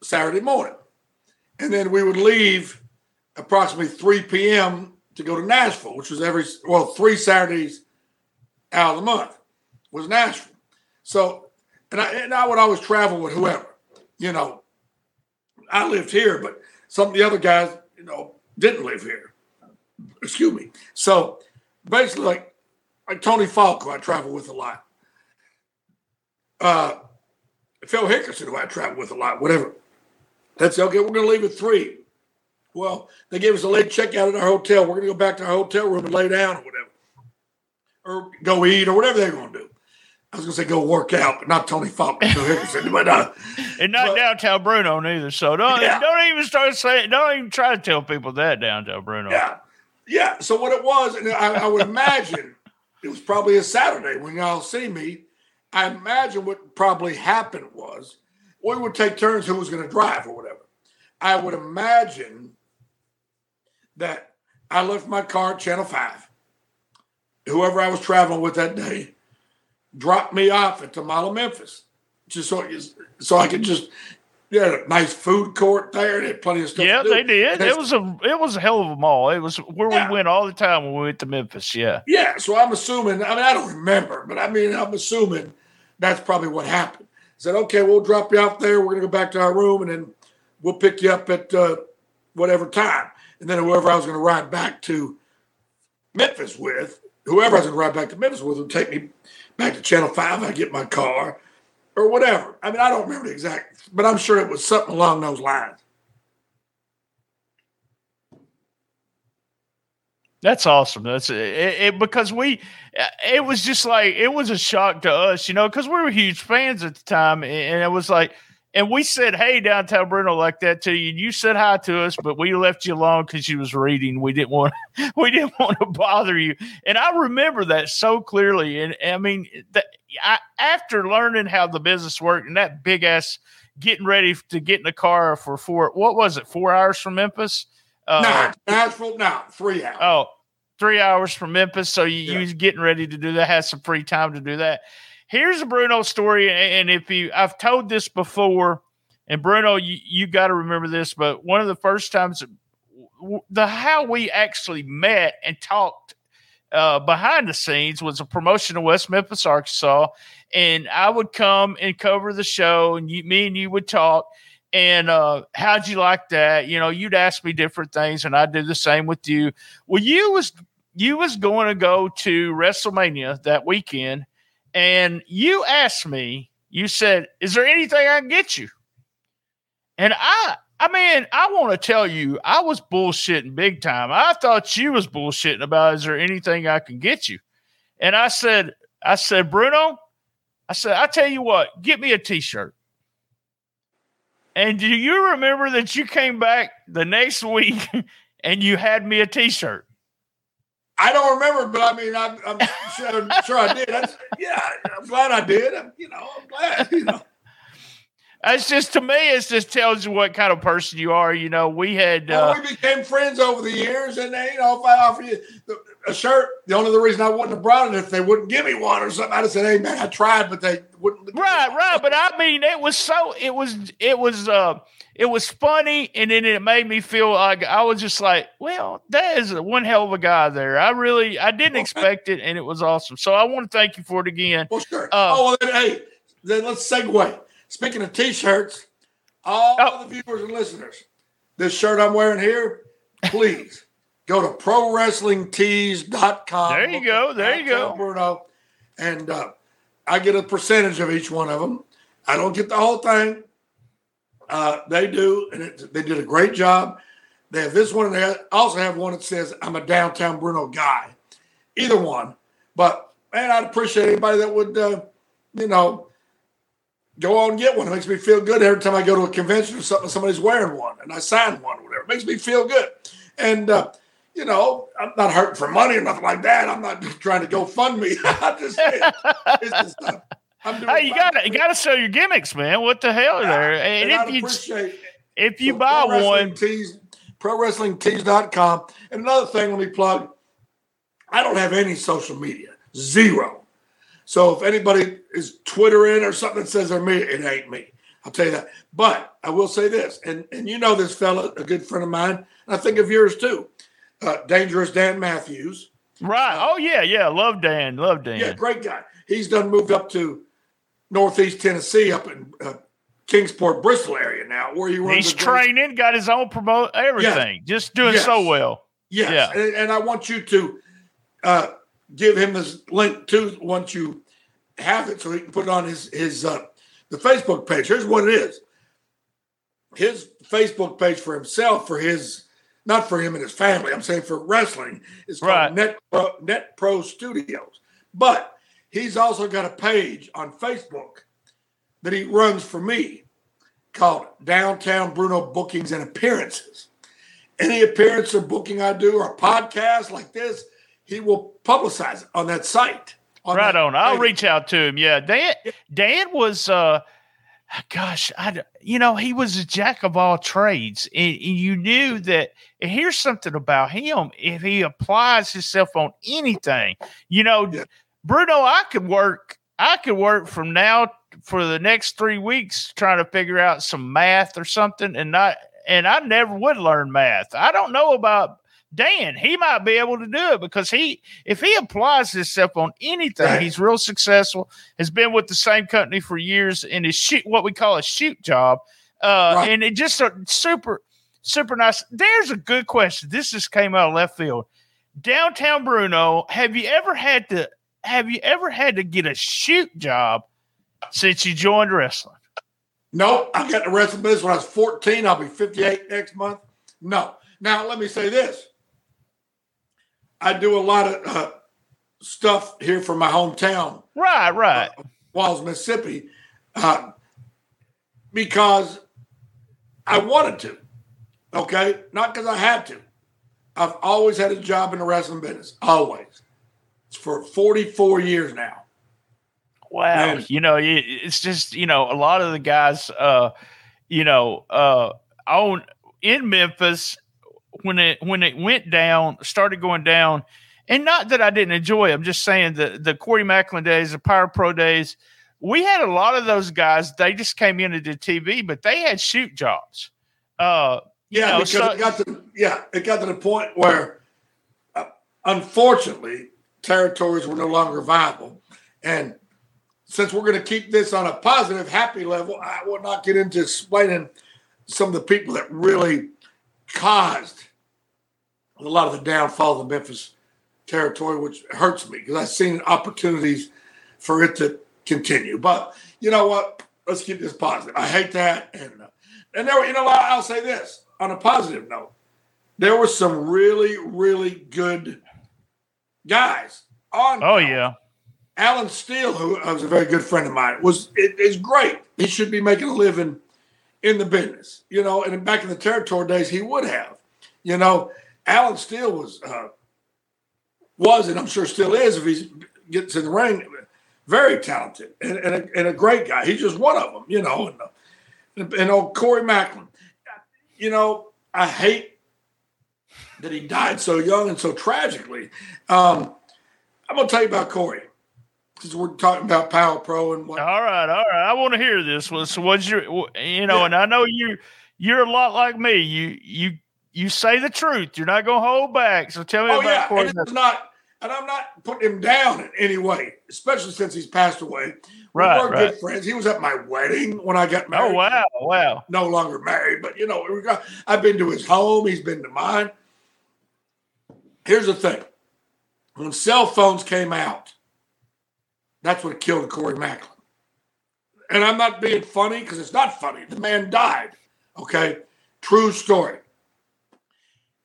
[SPEAKER 5] Saturday morning. And then we would leave approximately 3 p.m. to go to Nashville, which was every well, three Saturdays out of the month was Nashville. So and I and I would always travel with whoever, you know. I lived here, but some of the other guys, you know, didn't live here. Excuse me. So basically, like, like Tony Falco, I travel with a lot. Uh, Phil Hickerson, who I travel with a lot, whatever. That's okay. We're going to leave at three. Well, they gave us a late checkout at our hotel. We're going to go back to our hotel room and lay down or whatever, or go eat or whatever they're going to do. I was going to say go work out, but not Tony Falco, Phil Hickerson. But uh,
[SPEAKER 2] and not
[SPEAKER 5] but-
[SPEAKER 2] downtown Bruno neither. So don't
[SPEAKER 5] Yeah.
[SPEAKER 2] don't even start saying don't even try to tell people that downtown Bruno.
[SPEAKER 5] Yeah. Yeah. So what it was, and I, I would imagine it was probably a Saturday when y'all see me. I imagine what probably happened was we would take turns who was going to drive or whatever. I would imagine that I left my car at Channel 5. Whoever I was traveling with that day dropped me off at the Mall of Memphis just so, so I could just, they had a nice food court there. They had plenty of stuff.
[SPEAKER 2] Yeah,
[SPEAKER 5] to do.
[SPEAKER 2] they did. It was a it was a hell of a mall. It was where
[SPEAKER 5] Yeah.
[SPEAKER 2] we went all the time when we went to Memphis. Yeah.
[SPEAKER 5] Yeah, so I'm assuming. I mean, I don't remember, but I mean, I'm assuming that's probably what happened. Said, okay, we'll drop you off there. We're gonna go back to our room, and then we'll pick you up at uh, whatever time. And then whoever I was gonna ride back to Memphis with, whoever I was gonna ride back to Memphis with, would take me back to Channel Five. I get my car or whatever. I mean, I don't remember the exact, but I'm sure it was something along those lines.
[SPEAKER 2] That's awesome. That's it, it because we it was just like it was a shock to us, you know, because we were huge fans at the time, and it was like, and we said, "Hey, downtown Bruno," like that to you. And you said hi to us, but we left you alone because you was reading. We didn't want we didn't want to bother you, and I remember that so clearly. And I mean, that I, after learning how the business worked and that big ass getting ready to get in the car for four, what was it, four hours from Memphis? Uh,
[SPEAKER 5] nah, Nashville, no, three hours.
[SPEAKER 2] Oh, three hours from Memphis. So you,
[SPEAKER 5] Yeah.
[SPEAKER 2] you was getting ready to do that, had some free time to do that. Here's a Bruno story. And if you, I've told this before, and Bruno, you, you got to remember this, but one of the first times, the how we actually met and talked uh, behind the scenes was a promotion of West Memphis, Arkansas, and I would come and cover the show, and you, me and you would talk. And uh, how'd you like that? You know, you'd ask me different things, and I'd do the same with you. Well, you was you was going to go to WrestleMania that weekend, and you asked me. You said, "Is there anything I can get you?" And I I mean, I want to tell you, I was bullshitting big time. I thought you was bullshitting about is there anything I can get you? And I said, I said, Bruno, I said, I tell you what, get me a t-shirt. And do you remember that you came back the next week and you had me a t-shirt?
[SPEAKER 5] I don't remember, but I mean, I'm, I'm sure, sure, I did. I, yeah, I'm glad I did. I'm, you know, I'm glad. You know.
[SPEAKER 2] It's just to me, it just tells you what kind of person you are. You know, we had uh,
[SPEAKER 5] well, we became friends over the years, and they, you know, if I offer you a shirt, the only the reason I wouldn't have brought it if they wouldn't give me one or something. I'd have said, "Hey man, I tried, but they wouldn't."
[SPEAKER 2] Right, right. But I mean, it was so it was it was uh it was funny, and then it made me feel like I was just like, well, that is one hell of a guy there. I really I didn't expect it, and it was awesome. So I want to thank you for it again.
[SPEAKER 5] Well, sure. Uh, oh, well, then, hey, then let's segue. Speaking of t-shirts, all oh. the viewers and listeners, this shirt I'm wearing here, please go to prowrestlingtees.com.
[SPEAKER 2] There you go. There you go.
[SPEAKER 5] Bruno. And uh, I get a percentage of each one of them. I don't get the whole thing. Uh, they do, and it, they did a great job. They have this one, and they also have one that says, I'm a downtown Bruno guy. Either one. But, man, I'd appreciate anybody that would, uh, you know, go on and get one. It makes me feel good every time I go to a convention or something. Somebody's wearing one, and I sign one or whatever. It makes me feel good. And uh, you know, I'm not hurting for money or nothing like that. I'm not trying to go fund me. I just, it's just uh,
[SPEAKER 2] hey, you got to you got to sell your gimmicks, man. What the hell, there? And, and if you if you so buy pro one,
[SPEAKER 5] tees, prowrestlingtees.com. And another thing, let me plug. I don't have any social media, zero. So if anybody is twittering or something that says they're me, it ain't me. I'll tell you that. But I will say this, and and you know this fella, a good friend of mine, and I think of yours too, uh, Dangerous Dan Matthews.
[SPEAKER 2] Right. Uh, oh yeah, yeah. Love Dan. Love Dan.
[SPEAKER 5] Yeah, great guy. He's done moved up to Northeast Tennessee, up in uh, Kingsport, Bristol area now, where he runs.
[SPEAKER 2] He's training, got his own promote, everything, yeah. just doing yes. so well.
[SPEAKER 5] Yes. Yeah, and, and, I want you to uh, give him this link too once you have it so he can put it on his his uh, the Facebook page. Here's what it is. His Facebook page for himself, for his not for him and his family. I'm saying for wrestling is called right. Net Pro, Net Pro Studios. But he's also got a page on Facebook that he runs for me called Downtown Bruno Bookings and Appearances. Any appearance or booking I do or a podcast like this, he will publicize it on that site.
[SPEAKER 2] Right on. I'll reach out to him. Yeah, Dan. Dan was. uh Gosh, I you know he was a jack of all trades, and, and you knew that. And here's something about him: if he applies himself on anything, you know, yeah. Bruno, I could work. I could work from now for the next three weeks trying to figure out some math or something, and not. And I never would learn math. I don't know about Dan, he might be able to do it because he, if he applies himself on anything, right. he's real successful. Has been with the same company for years in his shoot, what we call a shoot job, uh, right. and it just a super, super nice. There's a good question. This just came out of left field. Downtown Bruno, have you ever had to? Have you ever had to get a shoot job since you joined wrestling?
[SPEAKER 5] No, I got the wrestling business when I was 14. I'll be 58 next month. No. Now, let me say this I do a lot of uh, stuff here from my hometown.
[SPEAKER 2] Right, right.
[SPEAKER 5] Uh, Walls, Mississippi, uh, because I wanted to. Okay, not because I had to. I've always had a job in the wrestling business. Always. It's for 44 years now.
[SPEAKER 2] Wow. And, you know, it's just, you know, a lot of the guys, uh, you know, uh, own in Memphis when it when it went down, started going down, and not that I didn't enjoy it. I'm just saying the the Corey Maclin days, the Power Pro days, we had a lot of those guys. They just came into the TV, but they had shoot jobs. Uh,
[SPEAKER 5] yeah, know, because so, it got to yeah, it got to the point where, uh, unfortunately, territories were no longer viable. And since we're going to keep this on a positive, happy level, I will not get into explaining some of the people that really caused a lot of the downfall of the Memphis territory, which hurts me because I've seen opportunities for it to continue. But you know what? Let's keep this positive. I hate that, and uh, and there, were, you know, I'll say this on a positive note: there were some really, really good guys on.
[SPEAKER 2] Oh yeah,
[SPEAKER 5] Alan Steele, who was a very good friend of mine, was it is great. He should be making a living in the business, you know. And back in the territory days, he would have, you know. Alan Steele was uh, was, and I'm sure still is, if he gets in the ring, very talented and, and, a, and a great guy. He's just one of them, you know. And, and, and old Corey Maclin, you know, I hate that he died so young and so tragically. Um, I'm gonna tell you about Corey because we're talking about Power Pro and what.
[SPEAKER 2] All right, all right. I want to hear this. One. So, what's your, you know, yeah. and I know you, you're a lot like me. You, you, you say the truth. You're not gonna hold back. So tell me
[SPEAKER 5] oh,
[SPEAKER 2] about
[SPEAKER 5] yeah.
[SPEAKER 2] Corey.
[SPEAKER 5] And it's not, and I'm not putting him down in any way, especially since he's passed away.
[SPEAKER 2] Right,
[SPEAKER 5] we were
[SPEAKER 2] right.
[SPEAKER 5] good friends. He was at my wedding when I got oh, married.
[SPEAKER 2] Oh wow, wow.
[SPEAKER 5] No longer married, but you know, I've been to his home. He's been to mine. Here's the thing: when cell phones came out, that's what killed Corey Maclin. And I'm not being funny because it's not funny. The man died. Okay, true story.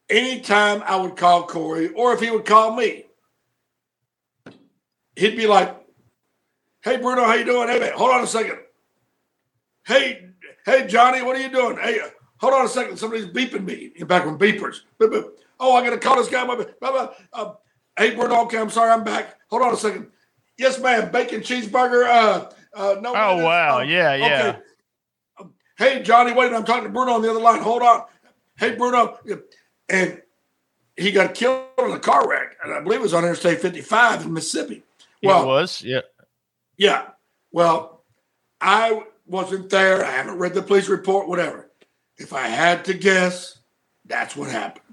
[SPEAKER 5] Anytime I would call Corey, or if he would call me, he'd be like, "Hey Bruno, how you doing? Hey man, hold on a second. Hey, hey Johnny, what are you doing? Hey, hold on a second. Somebody's beeping me. Back when beepers. Beep, beep. Oh, I gotta call this guy. Blah, blah, blah. Uh, hey Bruno, okay, I'm sorry, I'm back. Hold on a second. Yes, ma'am. Bacon cheeseburger. Uh, uh, no.
[SPEAKER 2] Oh wow,
[SPEAKER 5] uh,
[SPEAKER 2] yeah, yeah.
[SPEAKER 5] Okay. Um, hey Johnny, wait, I'm talking to Bruno on the other line. Hold on. Hey Bruno, and he got killed in a car wreck, and I believe it was on Interstate 55 in Mississippi. Well,
[SPEAKER 2] it was, yeah.
[SPEAKER 5] Yeah. Well, I wasn't there. I haven't read the police report, whatever. If I had to guess, that's what happened.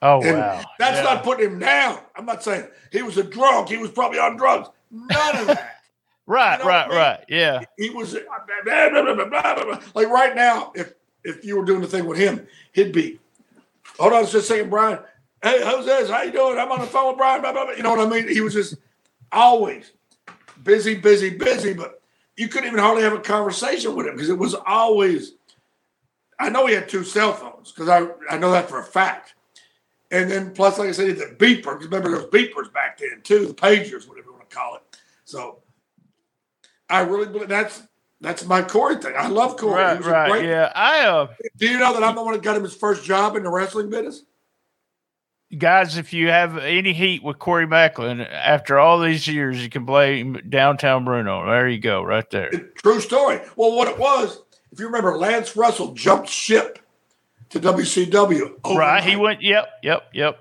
[SPEAKER 2] Oh,
[SPEAKER 5] And
[SPEAKER 2] wow.
[SPEAKER 5] That's
[SPEAKER 2] Yeah.
[SPEAKER 5] not putting him down. I'm not saying he was a drunk. He was probably on drugs. None of that.
[SPEAKER 2] Right,
[SPEAKER 5] You know
[SPEAKER 2] right,
[SPEAKER 5] I mean?
[SPEAKER 2] right. Yeah.
[SPEAKER 5] he was blah, blah, blah, blah, blah, blah, blah. like right now. If if you were doing the thing with him, he'd be. Hold on, I was just a second, Brian. Hey, this? How you doing? I'm on the phone with Brian. Blah, blah, blah. You know what I mean? He was just always busy, busy, busy. But you couldn't even hardly have a conversation with him because it was always. I know he had two cell phones because I I know that for a fact. And then plus, like I said, he had the beeper. 'cause Remember those beepers back then too, the pagers, whatever you want to call it. So I really believe that's that's my Corey thing. I love Corey.
[SPEAKER 2] Right, right.
[SPEAKER 5] great-
[SPEAKER 2] Yeah. I uh
[SPEAKER 5] Do you know that I'm the one that got him his first job in the wrestling business?
[SPEAKER 2] guys, if you have any heat with Corey Maclin, after all these years, you can blame downtown Bruno. There you go, right there.
[SPEAKER 5] True story. Well, what it was, if you remember, Lance Russell jumped ship to WCW.
[SPEAKER 2] Right. He went, yep, yep, yep.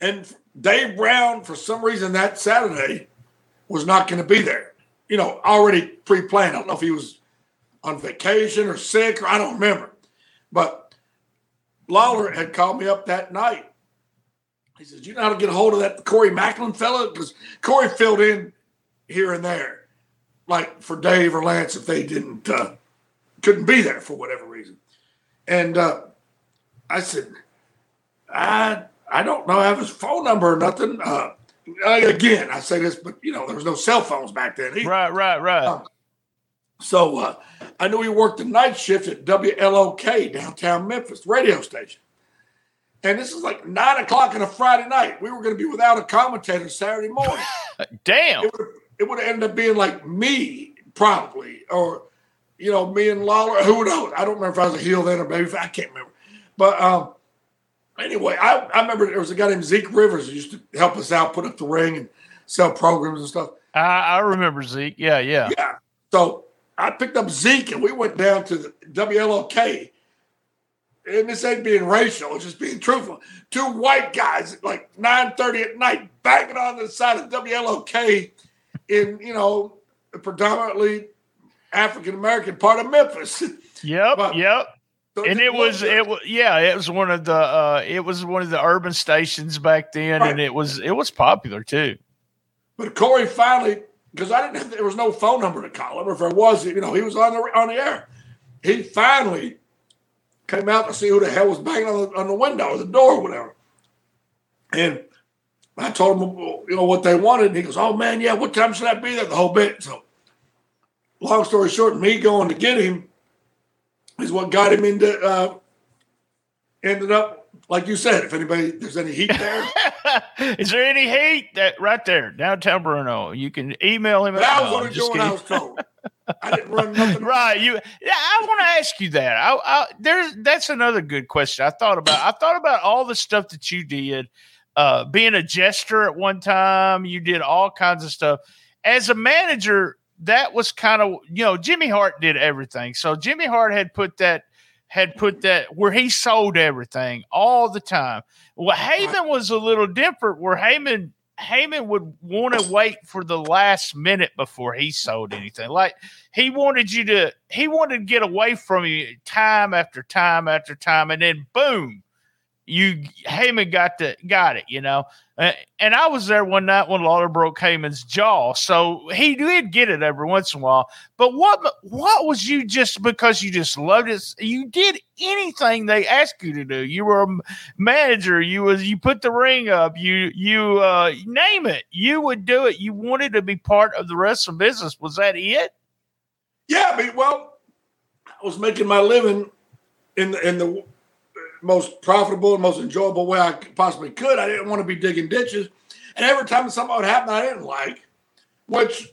[SPEAKER 5] And Dave Brown, for some reason, that Saturday was not going to be there. You know, already pre-planned. I don't know if he was on vacation or sick, or I don't remember. But Lawler had called me up that night. He says, "You know how to get a hold of that Corey Maclin fella? Because Corey filled in here and there, like for Dave or Lance if they didn't uh, couldn't be there for whatever reason." And uh, I said, "I I don't know. I have his phone number or nothing." Uh, again, I say this, but you know, there was no cell phones back then. either.
[SPEAKER 2] Right, right, right.
[SPEAKER 5] So uh, I knew he worked the night shift at WLOK downtown Memphis radio station. And this is like nine o'clock on a Friday night. We were going to be without a commentator Saturday morning.
[SPEAKER 2] Damn.
[SPEAKER 5] it would would ended up being like me probably, or you know, me and Lawler. Who knows? I don't remember if I was a heel then or maybe I can't remember. But um, anyway, I, I remember there was a guy named Zeke Rivers who used to help us out, put up the ring, and sell programs and stuff.
[SPEAKER 2] I, I remember Zeke. Yeah, yeah.
[SPEAKER 5] Yeah. So I picked up Zeke and we went down to the WLOK. And this ain't being racial, it's just being truthful. Two white guys at like 9:30 at night banging on the side of WLOK in, you know, a predominantly African American part of Memphis.
[SPEAKER 2] Yep,
[SPEAKER 5] But-
[SPEAKER 2] yep. And it was it was yeah it was one of the uh it was one of the urban stations back then and it was it was popular too
[SPEAKER 5] But Corey finally, because I didn't have, there was no phone number to call him. Or if there was, you know, he was on the on the air. He finally came out to see who the hell was banging on the, on the window or the door or whatever. And I told him, you know, what they wanted. And he goes, "Oh man, yeah. What time should I be there?" The whole bit. So, long story short, me going to get him is what got him into. Uh, ended up, like you said, if anybody there's any heat there.
[SPEAKER 2] is there any heat that right there downtown bruno you can email him
[SPEAKER 5] But
[SPEAKER 2] at
[SPEAKER 5] I was
[SPEAKER 2] no,
[SPEAKER 5] only
[SPEAKER 2] I'm
[SPEAKER 5] doing what I was told. I didn't run nothing.
[SPEAKER 2] right you yeah i want to ask you that I, I there's that's another good question i thought about i thought about all the stuff that you did uh being a jester at one time you did all kinds of stuff as a manager that was kind of you know jimmy hart did everything. So jimmy hart had put that had put that where he sold everything all the time. Well Heyman was a little different where Heyman Heyman would want to wait for the last minute before he sold anything. Like he wanted you to, he wanted to get away from you time after time after time, and then boom, you Heyman got the got it, you know. And I was there one night when Lawler broke Heyman's jaw, so he did get it every once in a while. But what what was you just because you just loved it? You did anything they asked you to do. You were a manager. You was you put the ring up. You you uh, name it. You would do it. You wanted to be part of the wrestling business. Was that it?
[SPEAKER 5] Yeah, mean, well, I was making my living in the, in the most profitable and most enjoyable way I possibly could. I didn't want to be digging ditches, and every time something would happen I didn't like, which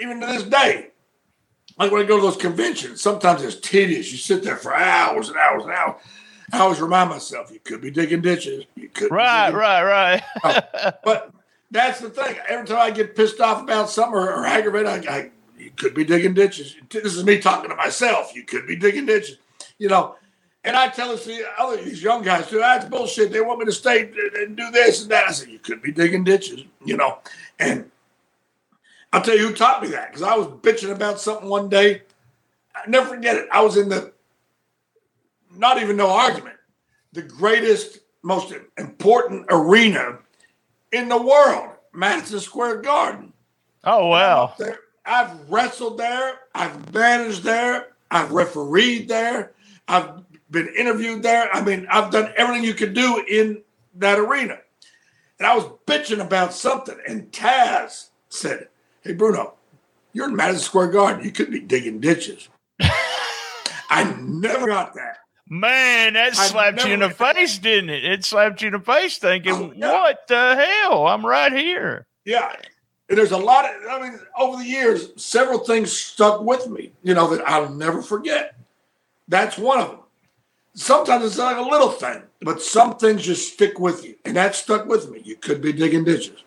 [SPEAKER 5] even to this day, like when I go to those conventions, sometimes it's tedious. You sit there for hours and hours and hours. I always remind myself, you could be digging ditches. You could
[SPEAKER 2] Right,
[SPEAKER 5] digging-
[SPEAKER 2] right, right.
[SPEAKER 5] Oh, but that's the thing. Every time I get pissed off about something or, or aggravated, I, I you could be digging ditches. This is me talking to myself. You could be digging ditches, you know. And I tell this to other these young guys too. That's bullshit. They want me to stay and- and do this and that. I said you could be digging ditches, you know. And I'll tell you who taught me that because I was bitching about something one day. I never forget it. I was in the not even no argument, the greatest, most important arena in the world, Madison Square Garden.
[SPEAKER 2] Oh wow.
[SPEAKER 5] I've wrestled there, I've managed there, I've refereed there, I've been interviewed there. I mean, I've done everything you could do in that arena. And I was bitching about something, and Taz said, Hey, Bruno, you're in Madison Square Garden. You could be digging ditches. I never got that.
[SPEAKER 2] Man, that slapped you in the face, didn't it? It slapped you in the face thinking,
[SPEAKER 5] Oh, yeah.
[SPEAKER 2] what the hell? I'm right here.
[SPEAKER 5] Yeah. And there's a lot of, I mean, over the years, several things stuck with me, you know, that I'll never forget. That's one of them. Sometimes it's like a little thing, but some things just stick with you. And that stuck with me. You could be digging ditches.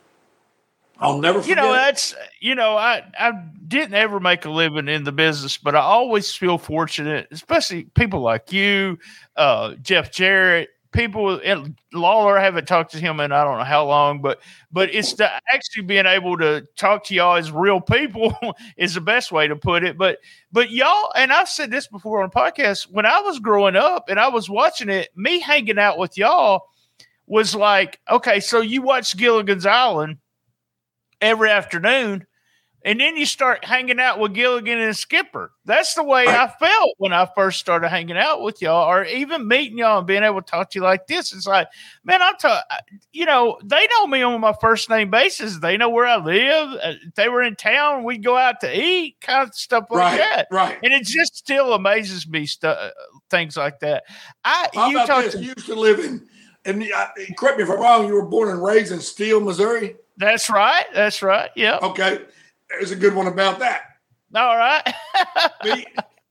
[SPEAKER 5] I'll never Forget.
[SPEAKER 2] You
[SPEAKER 5] know,
[SPEAKER 2] that's you know, I I didn't ever make a living in the business, but I always feel fortunate, especially people like you, uh, Jeff Jarrett, people and Lawler. I haven't talked to him in I don't know how long, but but it's the actually being able to talk to y'all as real people is the best way to put it. But but y'all, and I've said this before on podcast. When I was growing up and I was watching it, me hanging out with y'all was like, okay, so you watch Gilligan's Island every afternoon. And then you start hanging out with Gilligan and Skipper. That's the way I felt when I first started hanging out with y'all, or even meeting y'all and being able to talk to you like this. It's like, man, I'm talking, you know, they know me on my first name basis. They know where I live. Uh, If they were in town, we'd go out to eat, kind of stuff like
[SPEAKER 5] right,
[SPEAKER 2] that.
[SPEAKER 5] right.
[SPEAKER 2] And it just still amazes me, stuff, things like that. I,
[SPEAKER 5] How
[SPEAKER 2] you
[SPEAKER 5] about this?
[SPEAKER 2] to,
[SPEAKER 5] You used to live in, and uh, correct me if I'm wrong, you were born and raised in Steele, Missouri.
[SPEAKER 2] that's right. That's right. Yeah.
[SPEAKER 5] Okay. There's a good one about that.
[SPEAKER 2] All right.
[SPEAKER 5] me,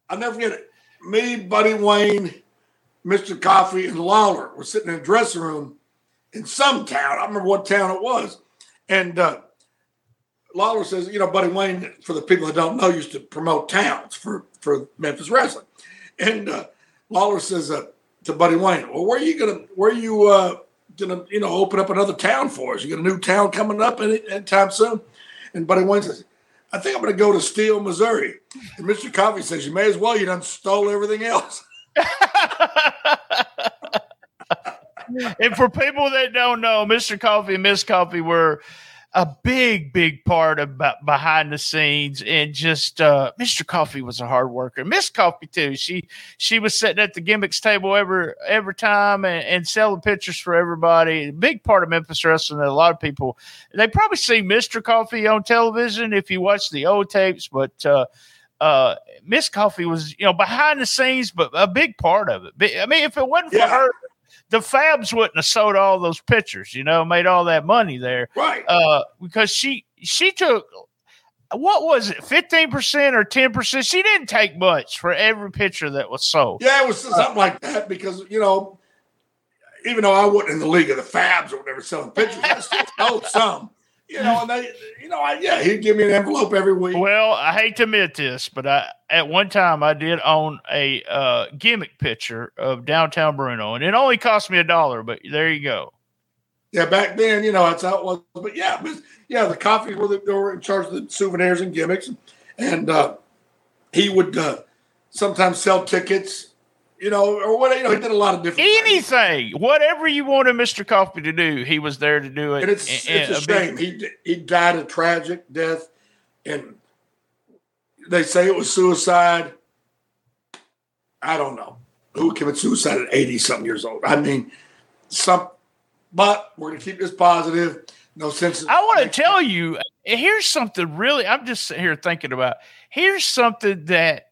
[SPEAKER 5] I'll never forget it. Me, Buddy Wayne, Mr. Coffee, and Lawler were sitting in a dressing room in some town. I don't remember what town it was. And uh, Lawler says, you know, Buddy Wayne, for the people that don't know, used to promote towns for, for Memphis wrestling. And uh, Lawler says uh, to Buddy Wayne, well, where are you gonna where are you uh, gonna, you know, open up another town for us? You got a new town coming up any anytime soon? And Buddy Wayne says, I think I'm going to go to Steele, Missouri. And Mr. Coffee says, You may as well. You done stole everything else.
[SPEAKER 2] and for people that don't know, Mr. Coffee and Miss Coffee were a big, big part of be- behind the scenes, and just uh, Mr. Coffee was a hard worker. Miss Coffee too. She she was sitting at the gimmicks table every every time and, and selling pictures for everybody. A big part of Memphis wrestling. That a lot of people they probably see Mr. Coffee on television if you watch the old tapes, but. Uh, uh, Miss Coffee was, you know, behind the scenes, but a big part of it. I mean, if it wasn't for
[SPEAKER 5] Yeah.
[SPEAKER 2] her, the Fabs wouldn't have sold all those pictures, you know, made all that money there.
[SPEAKER 5] Right.
[SPEAKER 2] Uh, because she she took what was it, fifteen percent or ten percent? She didn't take much for every picture that was sold.
[SPEAKER 5] Yeah, it was something like that because you know, even though I wasn't in the league of the Fabs or whatever selling pictures, I still know some. You know, and they, you know, I, yeah, he'd give me an envelope every week.
[SPEAKER 2] Well, I hate to admit this, but I at one time I did own a uh, gimmick picture of downtown Bruno, and it only cost me a dollar. But there you go.
[SPEAKER 5] Yeah, back then, you know, that's how it was. But yeah, but yeah, the coffee were the, they were in charge of the souvenirs and gimmicks, and uh, he would uh, sometimes sell tickets, you know, or what. You know, he did a lot of different things.
[SPEAKER 2] Anything, whatever you wanted Mr. Coffee to do, he was there to do it.
[SPEAKER 5] And it's
[SPEAKER 2] And-
[SPEAKER 5] it's a
[SPEAKER 2] and
[SPEAKER 5] shame. He he died a tragic death, and they say it was suicide. I don't know who committed suicide at eighty something years old. I mean, some, but we're gonna keep this positive. No sense.
[SPEAKER 2] I want to tell you, here's something really, I'm just sitting here thinking about. Here's something that,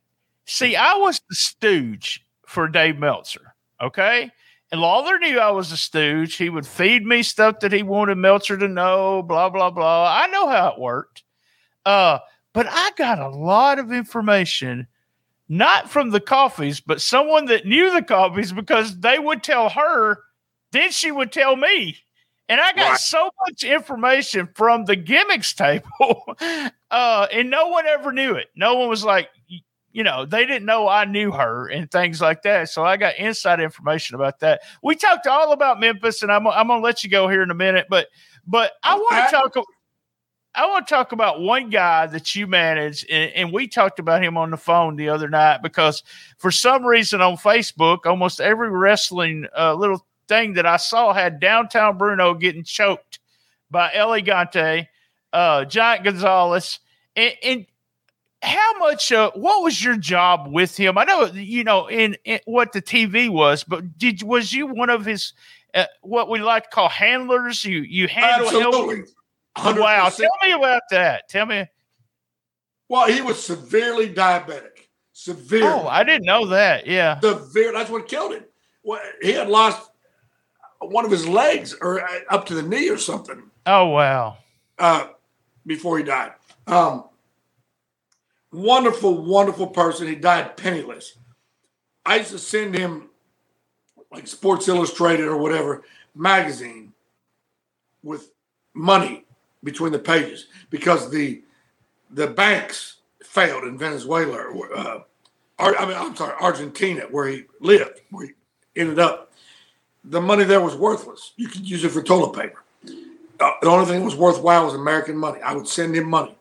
[SPEAKER 2] see, I was the stooge for Dave Meltzer, okay? And Lawler knew I was a stooge. He would feed me stuff that he wanted Meltzer to know, blah, blah, blah. I know how it worked. Uh, but I got a lot of information, not from the coffees, but someone that knew the coffees because they would tell her, then she would tell me. And I got
[SPEAKER 5] Right.
[SPEAKER 2] so much information from the gimmicks table, uh, and no one ever knew it. No one was like, you know, they didn't know I knew her and things like that. So I got inside information about that. We talked all about Memphis, and I'm, I'm gonna let you go here in a minute, but but I want to talk. I want to talk about one guy that you manage, and, and we talked about him on the phone the other night because for some reason on Facebook, almost every wrestling uh, little thing that I saw had downtown Bruno getting choked by El Gigante, uh, Giant Gonzalez, and, and how much? Uh, what was your job with him? I know you know in, in what the TV was, but did was you one of his uh, what we like to call handlers? You you handle him.
[SPEAKER 5] Absolutely.
[SPEAKER 2] Wow,
[SPEAKER 5] 100%.
[SPEAKER 2] tell me about that. Tell me.
[SPEAKER 5] Well, he was severely diabetic. Severe.
[SPEAKER 2] Oh, I didn't know that. Yeah.
[SPEAKER 5] severe. That's what killed him. Well, he had lost one of his legs or uh, up to the knee or something
[SPEAKER 2] Oh wow.
[SPEAKER 5] uh, before he died. Um, wonderful, wonderful person. He died penniless. I used to send him like Sports Illustrated or whatever magazine with money between the pages because the the banks failed in Venezuela. Or, uh, I mean, I'm sorry, Argentina, where he lived, where he ended up. The money there was worthless. You could use it for toilet paper. Uh, the only thing that was worthwhile was American money. I would send him money.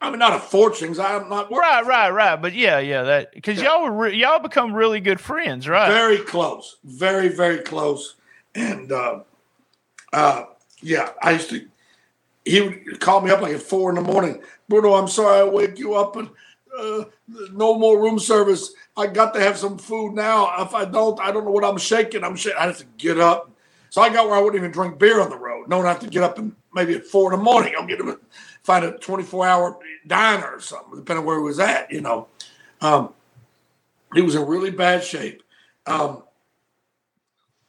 [SPEAKER 5] I mean, not a fortune. I'm not
[SPEAKER 2] Right, right, right. But yeah, yeah, that because y'all were re- y'all become really good friends, right?
[SPEAKER 5] Very close. Very, very close. And uh, uh, yeah, I used to. He would call me up like at four in the morning. Bruno, I'm sorry I wake you up and uh, no more room service. I got to have some food now. If I don't, I don't know what I'm shaking. I'm shaking. I have to get up. So I got where I wouldn't even drink beer on the road. No one have to get up and maybe at four in the morning. I'll get him find a 24 hour diner or something, depending on where he was at. You know, um, he was in really bad shape. Um,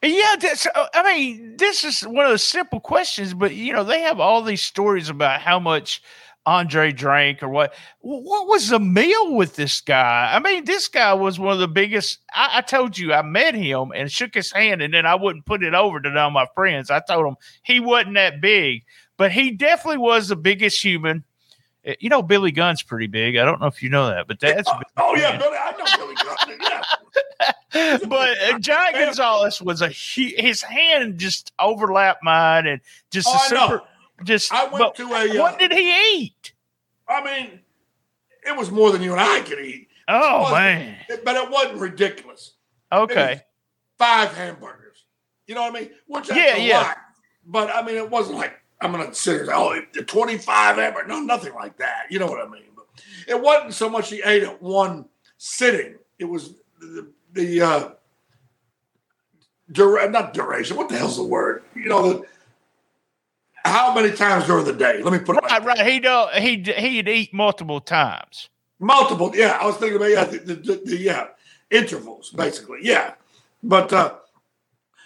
[SPEAKER 2] Yeah, that's, uh, I mean, this is one of those simple questions, but you know, they have all these stories about how much Andre drank or what. What was the meal with this guy? I mean, this guy was one of the biggest. I, I told you, I met him and shook his hand, and then I wouldn't put it over to none of my friends. I told him he wasn't that big, but he definitely was the biggest human. Uh, You know, Billy Gunn's pretty big. I don't know if you know that, but that's.
[SPEAKER 5] oh, oh, yeah, Billy, I know Billy Gunn. Yeah.
[SPEAKER 2] but uh, Giant Gonzalez was a hu- his hand just overlapped mine and just
[SPEAKER 5] Oh,
[SPEAKER 2] a
[SPEAKER 5] I know.
[SPEAKER 2] super just.
[SPEAKER 5] I went to a, uh,
[SPEAKER 2] what did he eat?
[SPEAKER 5] I mean, it was more than you and I could eat.
[SPEAKER 2] Oh man.
[SPEAKER 5] it- but it wasn't ridiculous.
[SPEAKER 2] Okay.
[SPEAKER 5] Five hamburgers. You know what I mean? Which
[SPEAKER 2] Yeah,
[SPEAKER 5] a
[SPEAKER 2] yeah.
[SPEAKER 5] lot. But I mean, it wasn't like I'm going to sit here and say, oh, the 25 hamburger. No, nothing like that. You know what I mean? But it wasn't so much he ate at one sitting. It was the, the uh, dura- not duration. What the hell's the word? You know, the, how many times during the day? Let me put it like
[SPEAKER 2] Right, right. He don't he he'd eat multiple times.
[SPEAKER 5] Multiple, yeah. I was thinking about yeah, the, the, the, the yeah intervals basically, yeah. But uh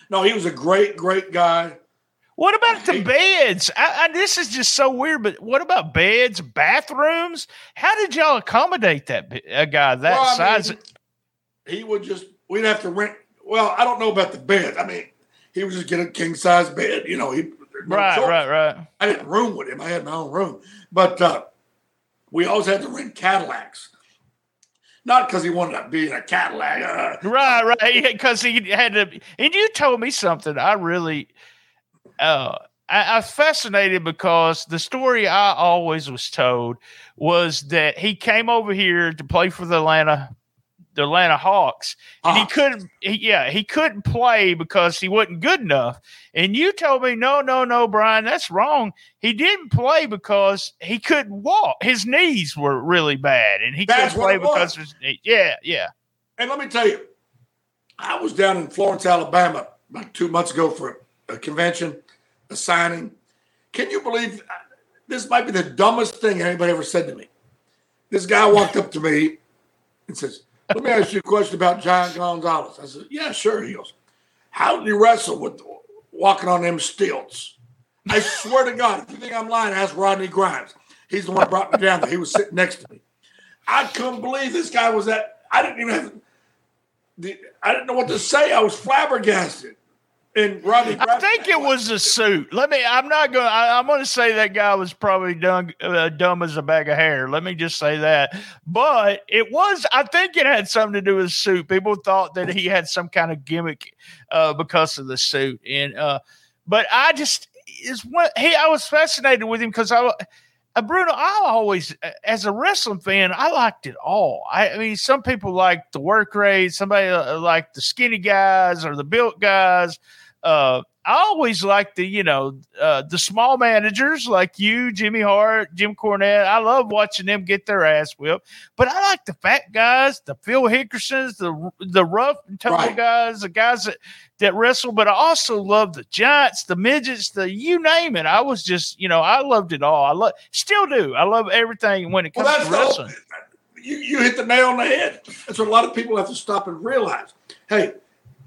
[SPEAKER 5] no, he was a great, great guy.
[SPEAKER 2] What about the beds? I, I, this is just so weird. But what about beds, bathrooms? How did y'all accommodate that a guy that
[SPEAKER 5] Well,
[SPEAKER 2] size?
[SPEAKER 5] mean, he would just we'd have to rent. Well, I don't know about the bed. I mean, he would just get a king size bed. You know, he no
[SPEAKER 2] right,
[SPEAKER 5] choice.
[SPEAKER 2] right, right.
[SPEAKER 5] I didn't room with him. I had my own room, but uh we always had to rent Cadillacs. Not because he wanted to be in a Cadillac. Uh,
[SPEAKER 2] Right, right. Because he had to. And you told me something. I really, uh, I, I was fascinated because the story I always was told was that he came over here to play for the Atlanta, the Atlanta Hawks, and he couldn't. He, yeah, he couldn't play because he wasn't good enough. And you told me, no, no, no, Brian, that's wrong. He didn't play because he couldn't walk. His knees were really bad, and he
[SPEAKER 5] That's
[SPEAKER 2] couldn't play because of his. Yeah, yeah.
[SPEAKER 5] And let me tell you, I was down in Florence, Alabama, about two months ago for a convention, a signing. Can you believe uh, this might be the dumbest thing anybody ever said to me? This guy walked up to me and says, Let me ask you a question about Giant Gonzalez. I said, Yeah, sure. He goes, How did he wrestle with walking on them stilts? I swear to God, if you think I'm lying, ask Rodney Grimes. He's the one that brought me down there. He was sitting next to me. I couldn't believe this guy was that. I didn't even have the, I didn't know what to say. I was flabbergasted. And Rodney,
[SPEAKER 2] I think it was a suit. Let me. I'm not going. I'm going to say that guy was probably dumb, uh, dumb as a bag of hair. Let me just say that. But it was. I think it had something to do with suit. People thought that he had some kind of gimmick uh, because of the suit. And uh, but I just is what he. I was fascinated with him because I. Uh, Bruno, I always, uh, as a wrestling fan, I liked it all. I, I mean, some people like the work rate, somebody uh, like the skinny guys or the built guys uh, I always like the, you know, uh, the small managers like you, Jimmy Hart, Jim Cornette. I love watching them get their ass whipped. But I like the fat guys, the Phil Hickersons, the the rough and tough
[SPEAKER 5] Right.
[SPEAKER 2] guys, the guys that that wrestle. But I also love the giants, the midgets, the you name it. I was just, you know, I loved it all. I love, still do. I love everything when it comes
[SPEAKER 5] that's
[SPEAKER 2] to wrestling.
[SPEAKER 5] you, you hit the nail on the head. That's what a lot of people have to stop and realize. Hey,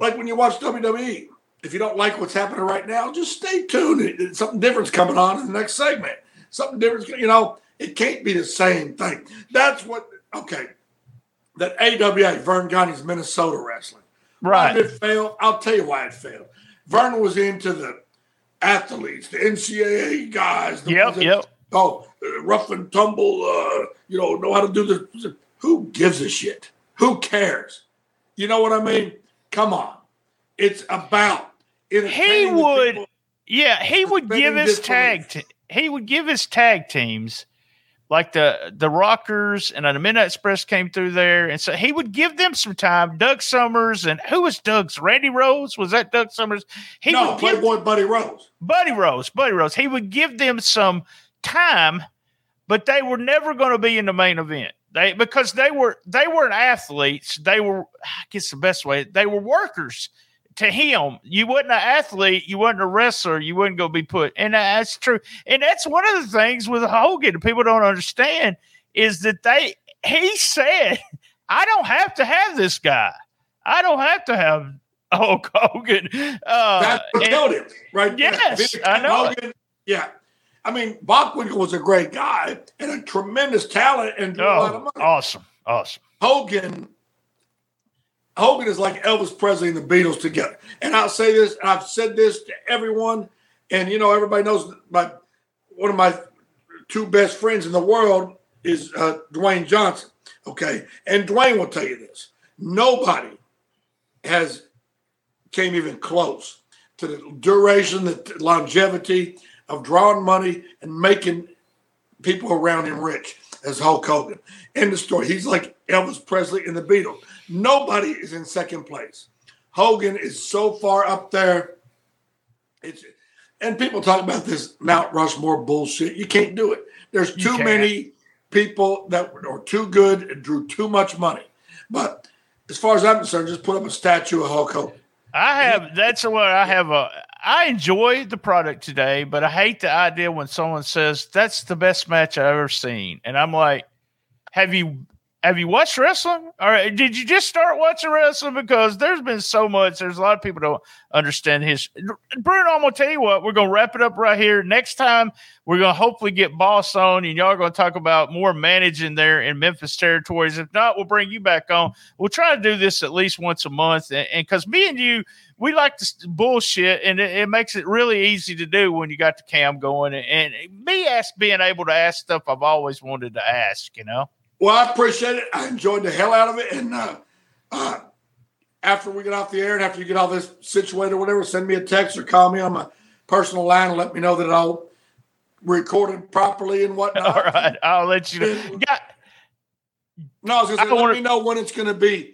[SPEAKER 5] like when you watch WWE, if you don't like what's happening right now, just stay tuned. Something different's coming on in the next segment. Something different, you know, it can't be the same thing. That's what, okay, that AWA, Verne Gagne's Minnesota wrestling. Why
[SPEAKER 2] Right.
[SPEAKER 5] did it fail? I'll tell you why it failed. Vernon was into the athletes, the NCAA guys. The
[SPEAKER 2] Yep,
[SPEAKER 5] that-
[SPEAKER 2] yep.
[SPEAKER 5] Oh, rough and tumble. Uh, you know, know how to do the. Who gives a shit? Who cares? You know what I mean? Come on, it's about.
[SPEAKER 2] He would.
[SPEAKER 5] people.
[SPEAKER 2] Yeah, he would give his tag. Te- he would give his tag teams, like the the Rockers and the Midnight Express came through there, and so he would give them some time. Doug Summers and who was Doug's? Randy Rose was that Doug Summers? He
[SPEAKER 5] no,
[SPEAKER 2] would give
[SPEAKER 5] Playboy Buddy Rose.
[SPEAKER 2] Buddy Rose, Buddy Rose. He would give them some time, but they were never going to be in the main event. They because they were they weren't athletes. They were, I guess the best way, they were workers. To him, you wasn't an athlete, you wasn't a wrestler, you wouldn't go be put. And that's true. And that's one of the things with Hogan people don't understand is that they he said, I don't have to have this guy. I don't have to have Hulk Hogan. Uh,
[SPEAKER 5] That's what
[SPEAKER 2] and-
[SPEAKER 5] killed him, right?
[SPEAKER 2] Yes,
[SPEAKER 5] Vince
[SPEAKER 2] I know.
[SPEAKER 5] Hogan, yeah. I mean, Bockwinkel was a great guy and a tremendous talent and drew a lot of
[SPEAKER 2] Oh,
[SPEAKER 5] money.
[SPEAKER 2] awesome, awesome.
[SPEAKER 5] Hogan, Hogan is like Elvis Presley and the Beatles together. And I'll say this, and I've said this to everyone, and you know, everybody knows my one of my two best friends in the world is uh, Dwayne Johnson. Okay, and Dwayne will tell you this: nobody has came even close to the duration, the longevity of drawing money and making people around him rich. as Hulk Hogan. End the story. He's like Elvis Presley and the Beatles. Nobody is in second place. Hogan is so far up there. It's and people talk about this Mount Rushmore bullshit. You can't do it. There's too many people that are too good and drew too much money. But as far as I'm concerned, just put up a statue of Hulk Hogan.
[SPEAKER 9] I have that's what I have a I enjoy the product today, but I hate the idea when someone says that's the best match I've ever seen. And I'm like, have you have you watched wrestling? Or did you just start watching wrestling? Because there's been so much. There's a lot of people don't understand his Bruno, I'm gonna tell you what, we're gonna wrap it up right here. Next time we're gonna hopefully get boss on and y'all gonna talk about more managing there in Memphis territories. If not, we'll bring you back on. We'll try to do this at least once a month. And because me and you we like this bullshit, and it, it, makes it really easy to do when you got the cam going. And, and me ask being able to ask stuff I've always wanted to ask, you know.
[SPEAKER 5] Well, I appreciate it. I enjoyed the hell out of it, and uh, uh, after we get off the air and after you get all this situated or whatever, send me a text or call me on my personal line and let me know that I'll recorded properly and whatnot.
[SPEAKER 9] All right, I'll let you know. Got,
[SPEAKER 5] No, I was just
[SPEAKER 9] I
[SPEAKER 5] let
[SPEAKER 9] wanna-
[SPEAKER 5] me know when it's going to be.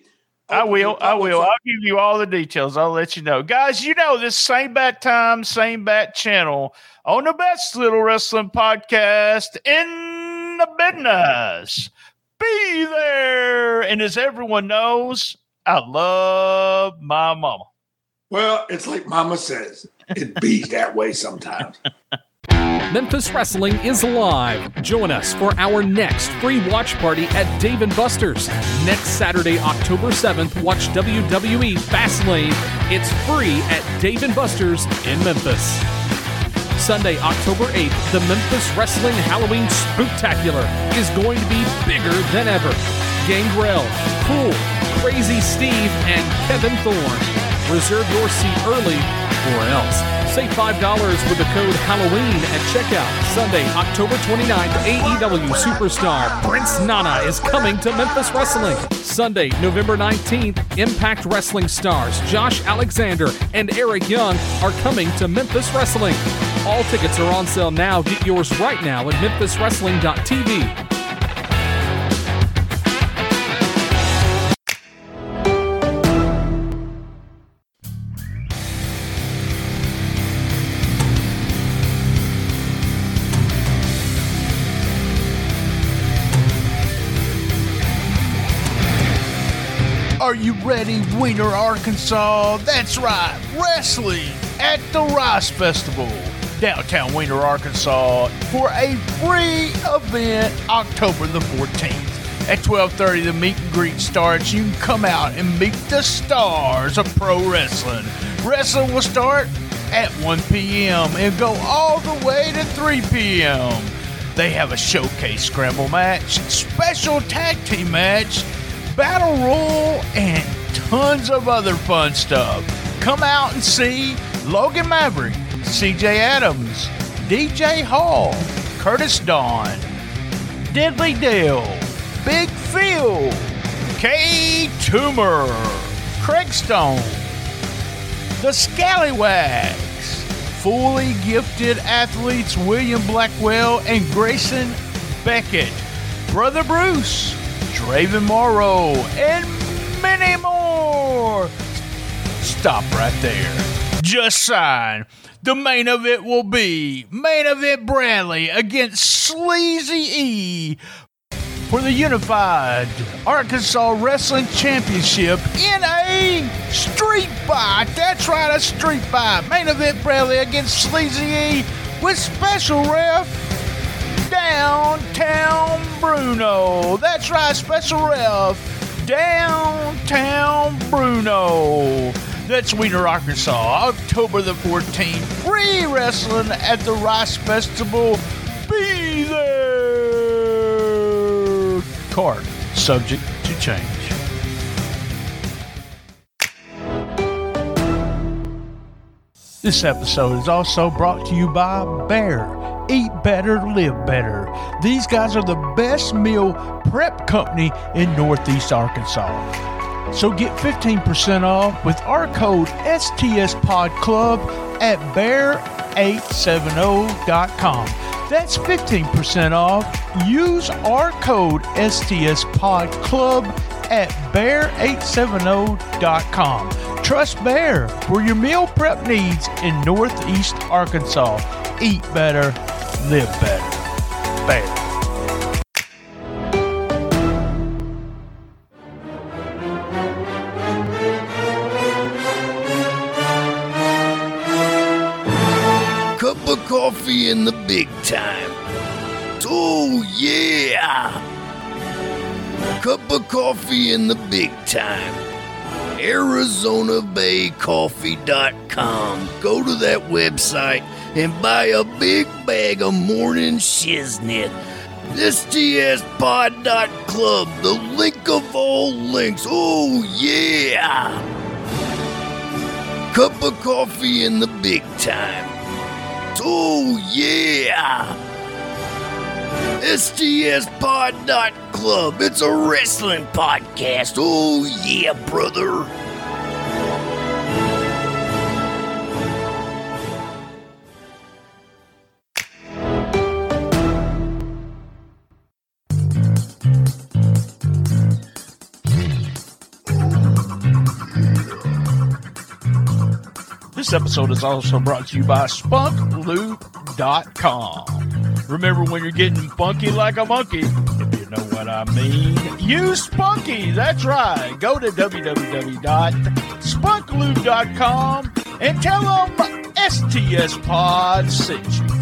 [SPEAKER 9] I will. I will. I'll give you all the details. I'll let you know, guys. You know this same bat time, same bat channel on the best little wrestling podcast in the business. Be there, and as everyone knows, I love my mama.
[SPEAKER 5] Well, it's like Mama says, it be that way sometimes.
[SPEAKER 1] Memphis Wrestling is live. Join us for our next free watch party at Dave and Buster's. Next Saturday, October 7th, watch WWE Fastlane. It's free at Dave and Buster's in Memphis. Sunday, October 8th, the Memphis Wrestling Halloween Spooktacular is going to be bigger than ever. Gangrel, Cool, Crazy Steve, and Kevin Thorne. Reserve your seat early or else. Save $5 with the code Halloween at checkout. Sunday, October 29th, AEW superstar Prince Nana is coming to Memphis Wrestling. Sunday, November 19th, Impact Wrestling stars Josh Alexander and Eric Young are coming to Memphis Wrestling. All tickets are on sale now. Get yours right now at memphiswrestling.tv.
[SPEAKER 2] Are you ready, Weiner, Arkansas? That's right, wrestling at the Rice Festival, downtown Weiner, Arkansas, for a free event October the 14th. At 12:30, the meet and greet starts. You can come out and meet the stars of pro wrestling. Wrestling will start at 1 p.m. and go all the way to 3 p.m. They have a showcase scramble match, special tag team match, battle royal, and tons of other fun stuff. Come out and see Logan Maverick, CJ Adams, DJ Hall, Curtis Dawn, Deadly Dale, Big Phil, K Tumor, Craig Stone, the Scallywags, fully gifted athletes William Blackwell and Grayson Beckett, Brother Bruce, Draven Morrow, and many more. Stop right there. Just sign. The main event will be Main Event Bradley against Sleazy E for the Unified Arkansas Wrestling Championship in a street fight. That's right, a street fight. Main event Bradley against Sleazy E with special ref Downtown Bruno. That's right, special ref Downtown Bruno. That's Weiner, Arkansas, October the 14th. Free wrestling at the Rice Festival. Be there. Card subject to change. This episode is also brought to you by Bare. Eat better, live better. These guys are the best meal prep company in Northeast Arkansas. So get 15% off with our code STS Pod Club at bare bare870.com. That's 15% off. Use our code STS Pod Club at bare870.com. Trust Bare for your meal prep needs in Northeast Arkansas. Eat better, live better.
[SPEAKER 3] Bare. The big time. Oh, yeah! Cup of coffee in the big time. ArizonaBayCoffee.com. Go to that website and buy a big bag of morning shiznit. STSPod.club, the link of all links. Oh, yeah! Cup of coffee in the big time. Oh, yeah! STS Pod Not Club. It's a wrestling podcast. Oh, yeah, brother.
[SPEAKER 2] This episode is also brought to you by SpunkLube.com. Remember when you're getting funky like a monkey, if you know what I mean, use Spunky. That's right. Go to www.spunklube.com and tell them STS Pod sent you.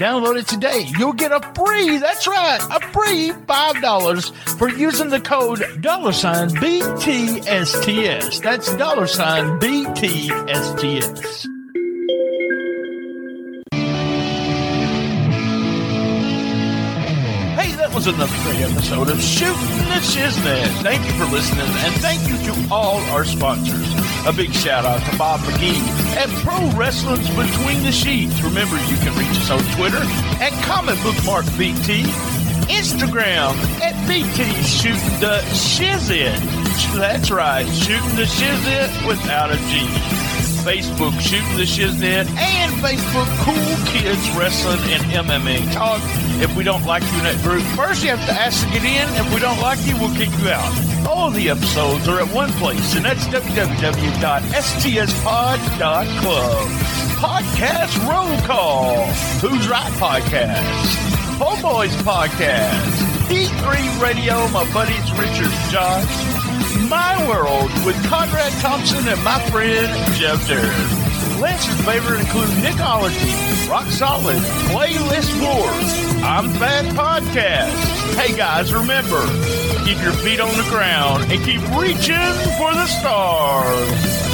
[SPEAKER 2] download it today. You'll get a free, that's right, a free $5 for using the code dollar sign BTSTS. That's dollar sign BTSTS. Was another great episode of Shooting the Shiznit. Thank you for listening, and thank you to all our sponsors. A big shout out to Bob Magee at Pro Wrestling's Between the Sheets. Remember, you can reach us on Twitter at Comic Book Mark BT, Instagram at BT Shooting the Shiznit. That's right, Shooting the Shiznit without a G. Facebook Shooting the Shiznit, and Facebook Cool Kids Wrestling and MMA Talk. If we don't like you in that group, first you have to ask to get in. If we don't like you, we'll kick you out. All the episodes are at one place, and that's www.stspod.club. Podcast Roll Call. Who's Right Podcast. Homeboys Podcast. E3 Radio, my buddies Richard Josh. My World with Conrad Thompson and my friend Jeff Durr. Lance's favorite include Nickology, Rock Solid, Playlist Wars, I'm Bad Podcast. Hey guys, remember, keep your feet on the ground and keep reaching for the stars.